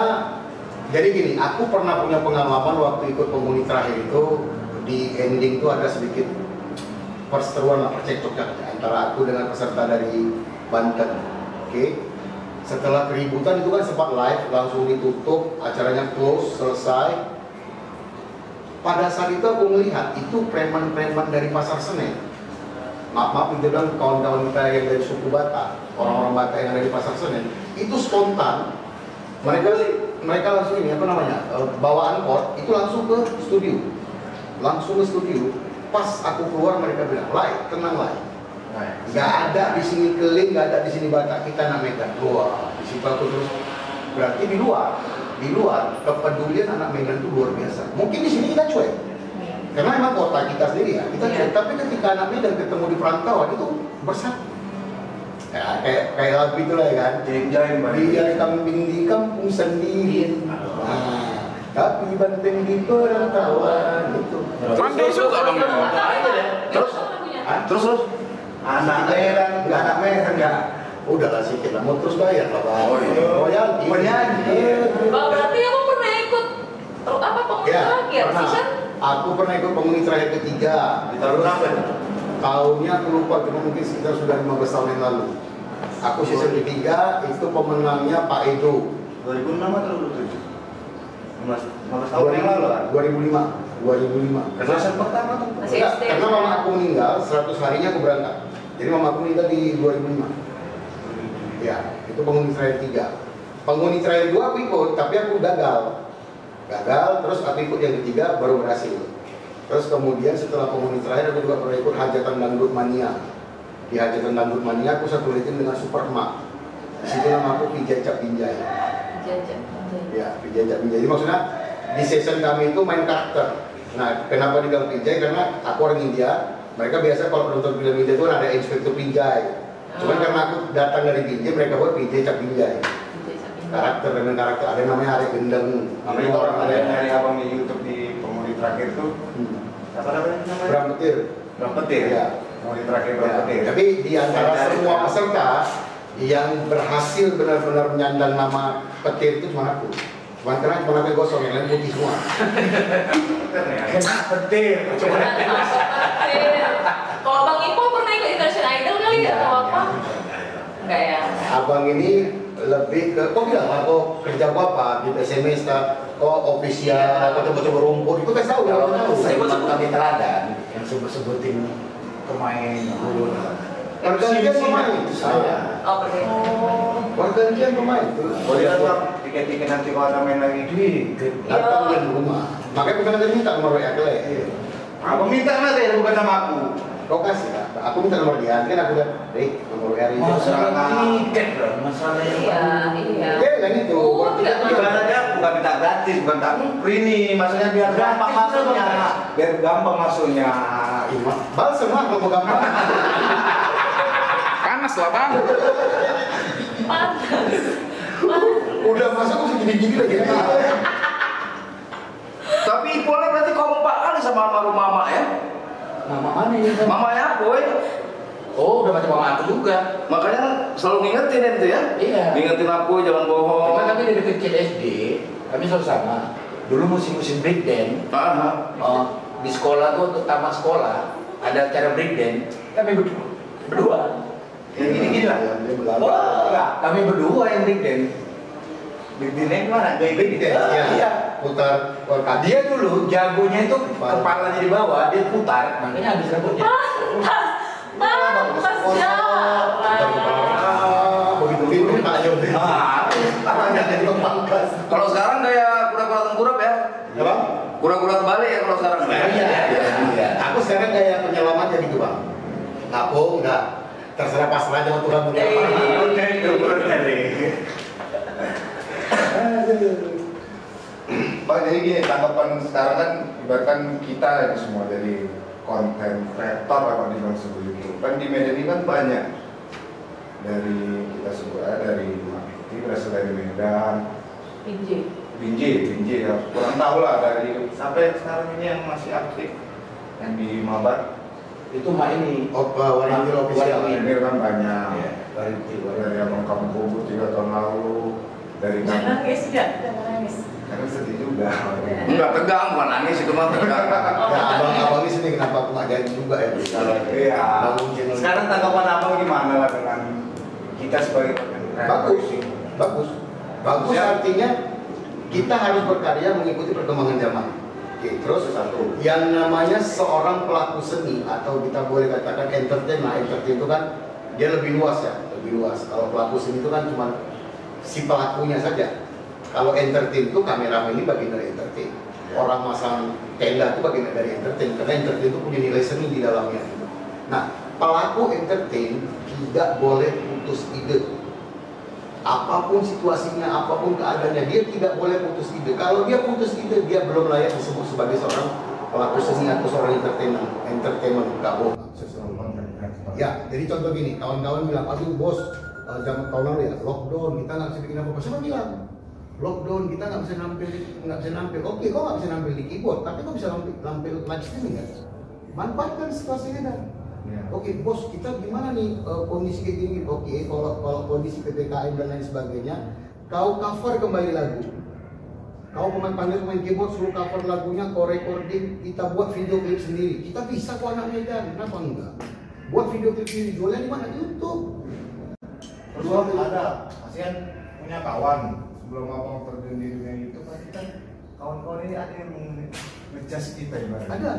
jadi gini, aku pernah punya pengalaman waktu ikut penghuni terakhir itu di ending itu ada sedikit perseteruan lah percekcokan antara aku dengan peserta dari Banten. Oke. Setelah keributan itu kan sempat live langsung ditutup, acaranya close, selesai. Pada saat itu aku melihat itu preman-preman dari pasar Senen. Maaf maaf itu bilang kawan-kawan kita yang dari suku Batak, orang-orang Batak yang ada di pasar Senen, itu spontan mereka mereka langsung ini apa namanya eh, bawa angkot itu langsung ke studio langsung ke studio pas aku keluar mereka bilang lai tenang lai nggak ada di sini keling nggak ada di sini batak kita nak Medan wah di situ aku terus berarti di luar di luar kepedulian anak Medan itu luar biasa mungkin di sini kita cuek karena memang kota kita sendiri ya kita Iya. cuek tapi ketika anak Medan ketemu di perantauan itu bersatu ya, kayak kayak lagu itu lah ya kan Jaim-jaim. Biar kambing di kampung sendiri. Nah, tapi banteng di perantauan itu. Pandai juga bang. Terus, Hah? terus terus. Anak Medan, nggak anak Medan nggak. Udahlah sedikit lah, mau terus bayar lah bang. Oh, iya. Royalti. Penyanyi. Iya. Bang berarti kamu pernah ikut apa penghuni Ya, terakhir pernah. season? Aku pernah ikut penghuni terakhir ketiga. Di tahun berapa? Tahunnya aku lupa, cuma mungkin sekitar sudah 15 tahun yang lalu. Aku season ketiga, itu pemenangnya Pak Edo. 2006 atau 2007? 15 15 tahun yang lalu kan? 2005. 2005. Karena season pertama tuh. Enggak, karena mama aku meninggal 100 harinya aku berangkat. Jadi mama aku meninggal di 2005. Ya, itu penghuni terakhir tiga. Penghuni terakhir dua aku ikut, tapi aku gagal. Gagal, terus aku ikut yang ketiga baru berhasil. Terus kemudian setelah penghuni terakhir aku juga pernah ikut hajatan dangdut mania. Di hajatan dangdut mania aku satu tim dengan super emak. Di situ nama aku Vijay Cap Pinjai. Ya, Vijay Cap Pinjai. Jadi maksudnya di season kami itu main karakter. Nah, kenapa dibilang Pinjai? Karena aku orang India. Mereka biasa kalau nonton film India itu kan ada Inspektur Pinjai. Cuman Ah. karena aku datang dari Pinjai, mereka buat Pinjai Cap Pinjai. Karakter dengan karakter. Ada yang namanya Ari Gendeng. Namanya itu orang ada yang nyari abang di YouTube di penghuni terakhir tuh. Hmm. Apa namanya? Bram Petir. Bram Petir. Iya. Penghuni terakhir Bram Ya, Petir. Tapi di antara semua peserta yang berhasil benar-benar menyandang nama petir itu cuma aku. Cuma karena cuma aku yang gosong, yang lain putih semua. Petir. Cuma Kalau Bang Ipo pernah ikut Indonesian Idol kali ya atau apa? Enggak ya. Abang ini lebih ke, kok bilang kok kerja gua apa? Di SMS kah? Kok official, kok coba-coba rumput, itu kan tahu, kalau tahu. sebut-sebut kami teladan yang sebut-sebutin pemain dulu Pergantian pemain itu saya. Oh. Pergantian pemain itu. Oh dia tuh tiket-tiket nanti kalau ada main lagi dikit. Datang di rumah. Makanya bukan ada minta nomor WA ke Abang minta nanti bukan sama aku. Lokasi kan aku minta nomor dia kan aku udah deh nomor itu Masalah tiket bro, masalahnya Iya, iya. Dia kan itu Oh. Ibaratnya bukan minta gratis, bukan tak free nih, maksudnya biar gampang masuknya, biar gampang masuknya. bal semua kalau mau gampang Panas lah bang. Panas. udah masuk masih gini-gini lagi Tapi Ipolnya berarti kompak kali sama almarhum mama ya? Nama mana ini kan? Mamanya Apoy. Oh, udah macam mama aku juga. Makanya selalu ngingetin itu ya. Iya. Ngingetin Apoy jangan bohong. Karena kami dari kecil SD, kami selalu sama. Dulu musim-musim break dance, ah. oh, di sekolah tuh untuk tamat sekolah ada acara break dance. Kami berdua, berdua. Yang gini-gini lah. Oh, enggak, kami berdua yang break dance. Bibirnya gimana? Gaya Break dance, ya. Iya. putar putar Dia dulu jagonya itu kepalanya di bawah, dia putar, makanya habis rambutnya. Pantas. Pantas jalan. Ah, begitu itu tak jauh Ah, tangannya jadi pangkas Kalau sekarang kayak kura-kura tengkurap ya. ya bang Kura-kura terbalik ya kalau sekarang. iya iya aku sekarang kayak penyelamat ya gitu bang ngapung udah terserah pasrah aja sama Tuhan mau diapain. Bang, jadi gini, tanggapan sekarang kan ibaratkan kita ini semua dari konten kreator apa dibilang seperti itu. Kan di Medan ini kan banyak. Dari kita semua dari Makti berasal dari Medan, Pinji. Binjai, Binjai ya. Kurang tahu lah dari sampai sekarang ini yang masih aktif yang di Mabar. Itu mak ini. oh uh, Waringin ini kan banyak. Waringin. dari abang kubur tiga tahun lalu dari Jangan kamu nangis, tidak. Jangan nangis. karena sedih juga Enggak tegang, bukan nangis itu mah tegang. ya abang abang ini sini kenapa aku nggak jadi juga ya Iya. channel Sekarang tanggapan abang gimana lah dengan kita sebagai kreator bagus bagus bagus Ya. artinya kita harus berkarya mengikuti perkembangan zaman oke terus Satu. yang namanya seorang pelaku seni atau kita boleh katakan entertain nah entertain itu kan dia lebih luas ya lebih luas kalau pelaku seni itu kan cuma si pelakunya saja kalau entertain itu kameramen ini bagian dari entertain orang masang tenda itu bagian dari entertain karena entertain itu punya nilai seni di dalamnya nah pelaku entertain tidak boleh putus ide apa pun situasinya, apa pun keadaannya, dia tidak boleh putus ide. Kalau dia putus ide, dia belum layak disebut sebagai seorang pelaku seni atau seorang entertainment. Entertainment, bohong. Kreator. Ya, jadi contoh gini, kawan-kawan bilang, aduh bos, eh, zaman tahun lalu ya, lockdown, kita nggak bisa bikin apa-apa. Siapa bilang? Lockdown, kita nggak bisa nampil, nggak bisa nampil. Oke, kok nggak bisa nampil di keyboard, tapi kok bisa nampil, nampil live streaming kan? Manfaatkan situasi ini dan Iya. Oke bos, kita gimana nih eh, kondisi kayak gini? Oke, kalau kalau kondisi ppkm dan lain sebagainya, kau cover kembali lagu. Kau pemain panggil pemain keyboard suruh cover lagunya, kau recording, kita buat video klip sendiri. Kita bisa kok anak Medan, kenapa enggak? Buat video klip sendiri, jualnya di mana? YouTube. Bang, ada, kasihan punya kawan sebelum abang terjun di dunia itu pasti kan kawan-kawan ini ada yang ngejudge kita ibaratnya. Ada,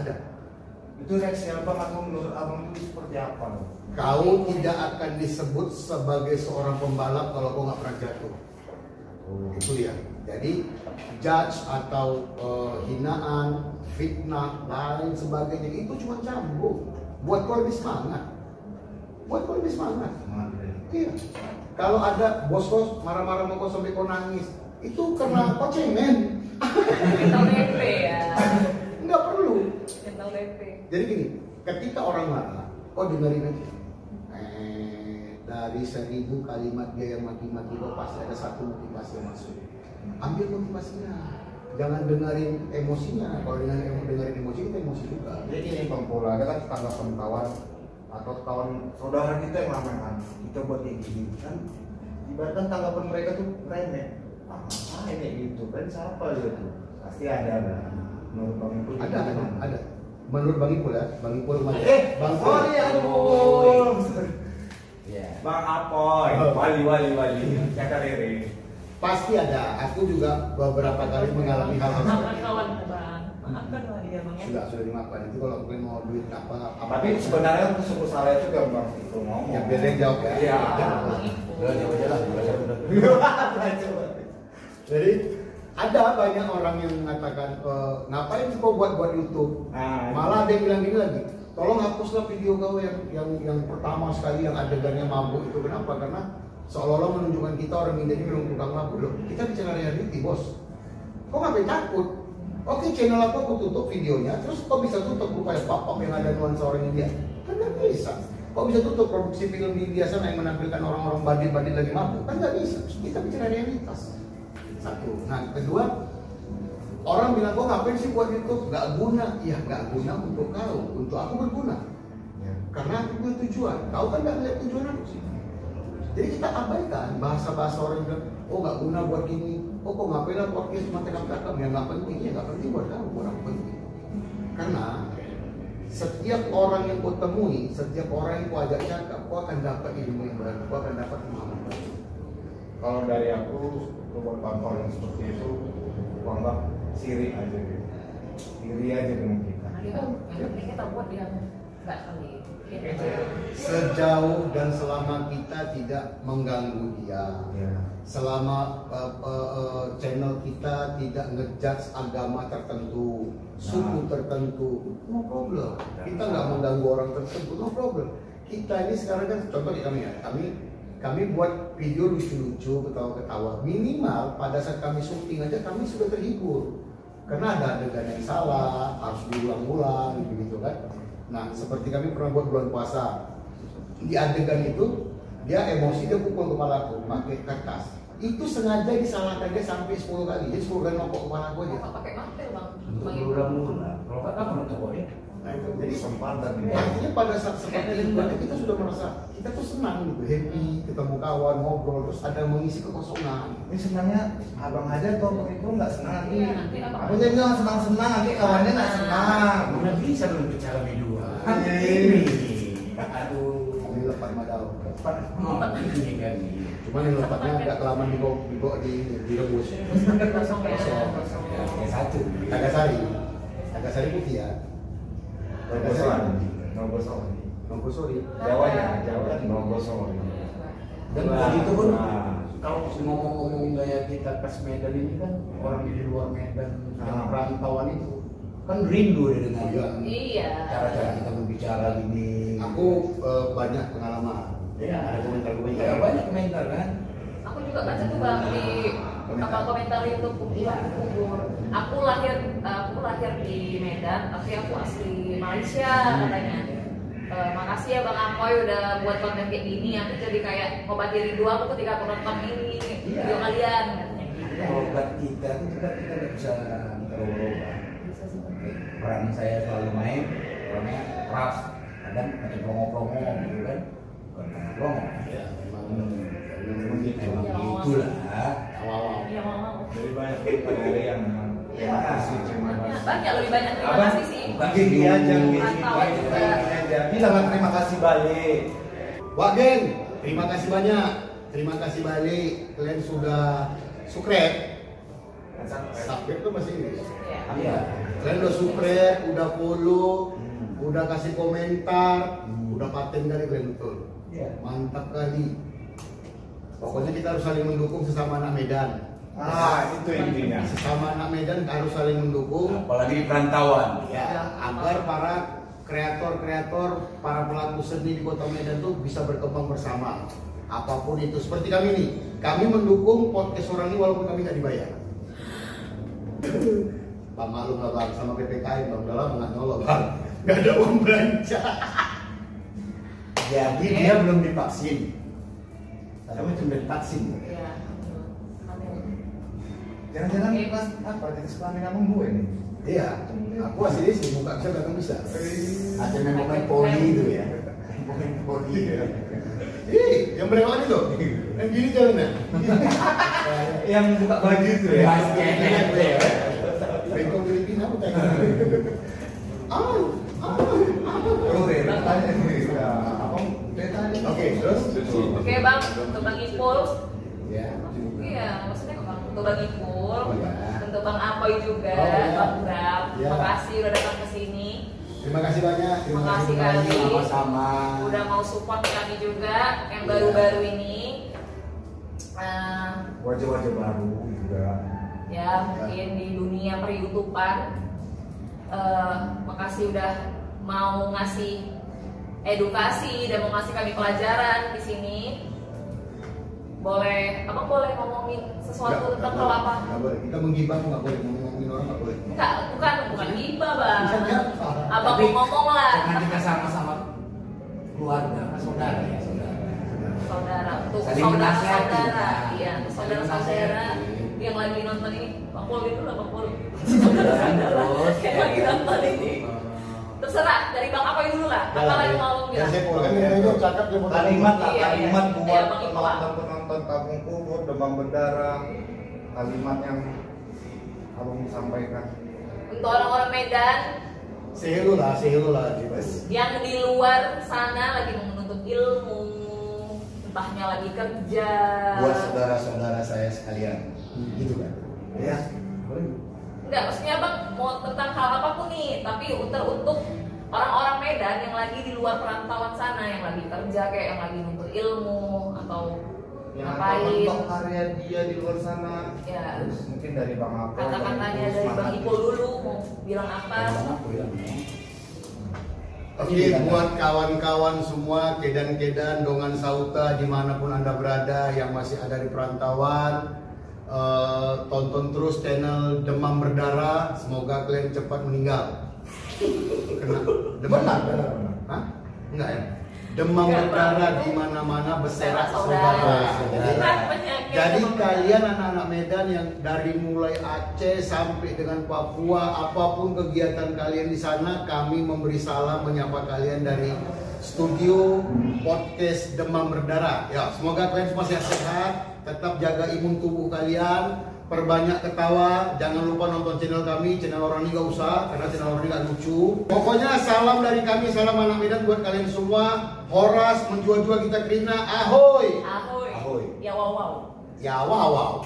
ada. Itu reaksi abang atau menurut abang itu seperti apa? Kau tidak akan disebut sebagai seorang pembalap kalau kau nggak pernah jatuh. Itu dia. Jadi judge atau eh, hinaan, fitnah, lain sebagainya itu cuma cambuk. Buat kau lebih semangat. Buat kau lebih semangat. Ya. Iya. Kalau ada bos-bos marah-marah sama kau sampai kau nangis, itu karena kau cemen. Mental DP ya. Nggak perlu. Mental DP. Jadi gini, ketika orang marah, kau dengerin aja. Eh, dari seribu kalimat dia yang maki-maki kau pasti ada satu motivasi yang masuk. Ambil motivasinya. Jangan dengerin emosinya. Kalau dengerin, dengerin emosi kita emosi juga. Jadi ini Bang Pola, ada kan tanggapan kawan atau kawan saudara kita yang lama kan kita buat kayak gini kan? Ibaratkan tanggapan mereka tuh remeh ah ngapain kayak gitu? Kan siapa gitu pasti ada kan menurut Bang Ipul Ada, ada, ada. Menurut Bang Ipul ya, Bang Ipul Mas. eh Bang oh Ipul. iya. Iya. Bang Apoy wali wali wali. Jakarta Rere Pasti ada. Aku juga beberapa kali mengalami hal hal Maafkan itu. lah dia bang ya. Sudah, sudah dimaafkan. Itu kalau mungkin mau duit apa, apa tapi sebenarnya itu sebut salah itu kan Bang Ipul ngomong Ya, biar dia yang jawab ya. Iya. Aja lah, belajar. Jadi ada banyak orang yang mengatakan e, ngapain sih kau buat buat YouTube? Nah, Malah ada yang bilang gini lagi, tolong hapuslah video kau yang yang yang pertama sekali yang adegannya mabuk itu kenapa? Karena seolah-olah menunjukkan kita orang ini memang tukang mabuk loh. Kita bicara reality bos. Kok ngapain takut? Oke channel aku aku tutup videonya, terus kok bisa tutup rupanya pop yang ada nuansa orang India? Kan nggak bisa. Kok bisa tutup produksi film di India sana yang menampilkan orang-orang bandit-bandit lagi mabuk? Kan nggak bisa. Kita bicara realitas. Satu. Nah kedua, orang bilang kok ngapain sih buat YouTube? Nggak guna. Ya nggak guna untuk kau, untuk aku berguna. Ya. Karena aku punya tujuan. Kau kan nggak ngeliat tujuan aku sih. Jadi kita abaikan bahasa-bahasa orang yang bilang, oh nggak guna buat gini. Oh kok ngapain lah podcast cuma tekam-tekam? Ya nggak penting. Ya nggak penting buat kamu, aku penting. Karena setiap orang yang kau temui, setiap orang yang kau ajak cakap, kau akan dapat ilmu yang baru, kau akan dapat pemahaman baru. Kalau dari aku, buat konten yang seperti itu, gua anggap sirik aja gitu. Iri aja dengan kita. Karena dia kan yang penting kita buat dia nggak. Gitu. Sejauh dan selama kita tidak mengganggu dia, Ya. selama uh, uh, uh, channel kita tidak ngejudge agama tertentu, suku Nah. tertentu, no problem. Kita nggak mengganggu orang tertentu, no problem. Kita ini sekarang kan contoh di kami ya, kami kami buat video lucu-lucu, ketawa-ketawa. Minimal pada saat kami syuting aja kami sudah terhibur. Karena ada adegan yang salah, harus diulang-ulang gitu kan. Nah, seperti kami pernah buat bulan puasa. Di adegan itu dia emosi dia pukul kepala aku pakai kertas. Itu sengaja disalahkan dia sampai 10 kali. Jadi 10 kali nopok kepala aku aja. Pakai mantel bang. Ibu. murah-murah. Kalau nonton kok ya. Nah, itu Jadi jadi sempatan nih. Artinya pada saat seperti itu kita sudah merasa kita tuh senang gitu, happy, ketemu kawan, ngobrol, terus ada mengisi kekosongan. Ini sebenarnya abang aja atau abang itu nggak senang nanti. Iya, nanti abang- Aku jadi bilang senang-senang, nanti kawannya nggak senang. Mana bisa belum bicara berdua. Ini. Aduh. Ini lepas madau. Oh, ini kan. Cuman yang lepatnya agak kelamaan di bawah di bawah di direbus. Kosong ya. Kosong. Ya, kayak satu. Tagasari. Tagasari putih ya. Nogosoan. Nogosoan. Noggosori. Jawanya, Jawa kan Nogosoan. Dan Nah, begitu pun nah. kalau ngomong-ngomong gaya kita pas Medan ini kan orang di luar Medan yang Ah. perantauan itu kan rindu dia dengan Iya. Iya. cara-cara kita berbicara gini. Aku eh, banyak pengalaman. ya ada komentar-komentar. Ya, banyak komentar kan. Aku juga baca tuh bang di apa komentar YouTube kubur kubur. Aku lahir aku lahir di Medan, tapi aku asli Malaysia katanya. Eh, makasih ya Bang Amoy udah buat konten kayak gini. Aku jadi kayak obat diri dua aku ketika aku nonton ini video kalian katanya gitu. Obat kita itu kita nggak bisa terubah. Peran saya selalu main, orangnya keras, kadang ada promo-promo gitu kan. Bukan promo. Ya, memang Hmm, gitu. Memang Ya, itulah. Awal-awal. Iya. Jadi banyak dari yang memang terima kasih, terima Banyak, kasih. banyak lebih banyak terima Abang, kasih sih. Gini aja, gini aja. Bilang terima kasih balik. Wah geng, terima kasih banyak. Terima kasih balik. Kalian sudah subscribe. Subscribe tuh masih Inggris. Iya. Iya. Kalian udah subscribe, udah follow, Hmm. udah kasih komentar, Hmm. udah paten kali kalian betul. Iya. Mantap kali. Pokoknya kita harus saling mendukung sesama anak Medan. Ah, itu intinya. Sesama anak Medan harus saling mendukung. Apalagi di perantauan. Ya, agar para kreator-kreator, para pelaku seni di Kota Medan tuh bisa berkembang bersama. Apa pun itu, seperti kami nih, kami mendukung podcast orang ini walaupun kami nggak dibayar. Bang maklum lah bang, sama PPKM bang, udah lama nggak nyolong bang, nggak ada uang belanja. Jadi dia belum divaksin. Kamu cuma divaksin. Iya. Jangan-jangan pas apa jadi kelamin abang gue nih. Iya, aku asli sih muka bisa nggak bisa. Ada memang main poli itu ya, main poli. Ya. Ih, yang berewak itu, yang gini jalannya. Yang buka baju itu ya. Bengkok Filipina apa kayak Ah, ah, Oh, Rera tanya nih. Ya, abang tadi. Oke, terus? Oke bang, untuk bang Ipul, Ya. iya maksudnya bang untuk bang Ipul, Oh, ya. untuk bang Apoy juga, Oh, ya. bang Bram, Ya. terima kasih udah datang ke sini, Terima kasih banyak. Terima kasih kali. Sama-sama. udah mau support kami juga yang Iya. baru-baru ini. Eh, Wajah-wajah baru juga. ya mungkin di dunia per YouTubean. Eh, makasih udah mau ngasih edukasi dan mau ngasih kami pelajaran di sini, boleh apa boleh ngomongin sesuatu tentang hal apa? Nggak boleh. Kita menggibah nggak boleh, ngomongin orang nggak boleh. Enggak, bukan bukan hibah bang. Abang mau ngomong lah. Karena kita sama-sama keluarga, saudara ya saudara. untuk Saling saudara menasihati. saudara iya untuk Saling saudara saudara menasihati. yang lagi nonton ini Pak Pol itu lah Pak Pol. Yang lagi nonton ini. Terserah dari bang apa dulu lah. Apa lagi mau lo Ya, bilang dia mau kalimat lah Iya, iya. kalimat Iya, buat penonton penonton kampung kubur demam berdarah. Kalimat yang abang sampaikan untuk orang-orang Medan. Sehelu lah, sehelu lah, yang di luar sana lagi menuntut ilmu entahnya lagi kerja. Buat saudara-saudara saya sekalian. Gitu kan Ya. Enggak, maksudnya bang mau tentang hal apa pun nih, tapi untuk untuk orang-orang Medan yang lagi di luar perantauan sana, yang lagi kerja kayak yang lagi nuntut ilmu atau yang ngapain, karya dia di luar sana. Ya. Terus mungkin dari bang Apel kata-katanya dari bang Ipo dulu mau bilang apa? Aku bilang, ya. Oke, buat kawan-kawan semua, kedan-kedan, dongan sauta, di mana pun anda berada yang masih ada di perantauan, eh, tonton terus channel Demam Berdarah. Semoga kalian cepat meninggal. Kena demam. Benar, benar, benar. Hah? Enggak ya? Demam berdarah di mana-mana berserak Saudara. Jadi kalian anak-anak Medan yang dari mulai Aceh sampai dengan Papua, apa pun kegiatan kalian di sana, kami memberi salam menyapa kalian dari studio podcast Demam Berdarah. Ya, semoga kalian semua sehat-sehat, tetap jaga imun tubuh kalian, perbanyak ketawa, jangan lupa nonton channel kami, channel orang ini gak usah, karena channel orang ini gak lucu. Pokoknya salam dari kami, salam anak Medan buat kalian semua. Horas menjual-jual kita Krina, ahoy! Ahoy. Ahoy. Ya wow wow. Ya wow wow.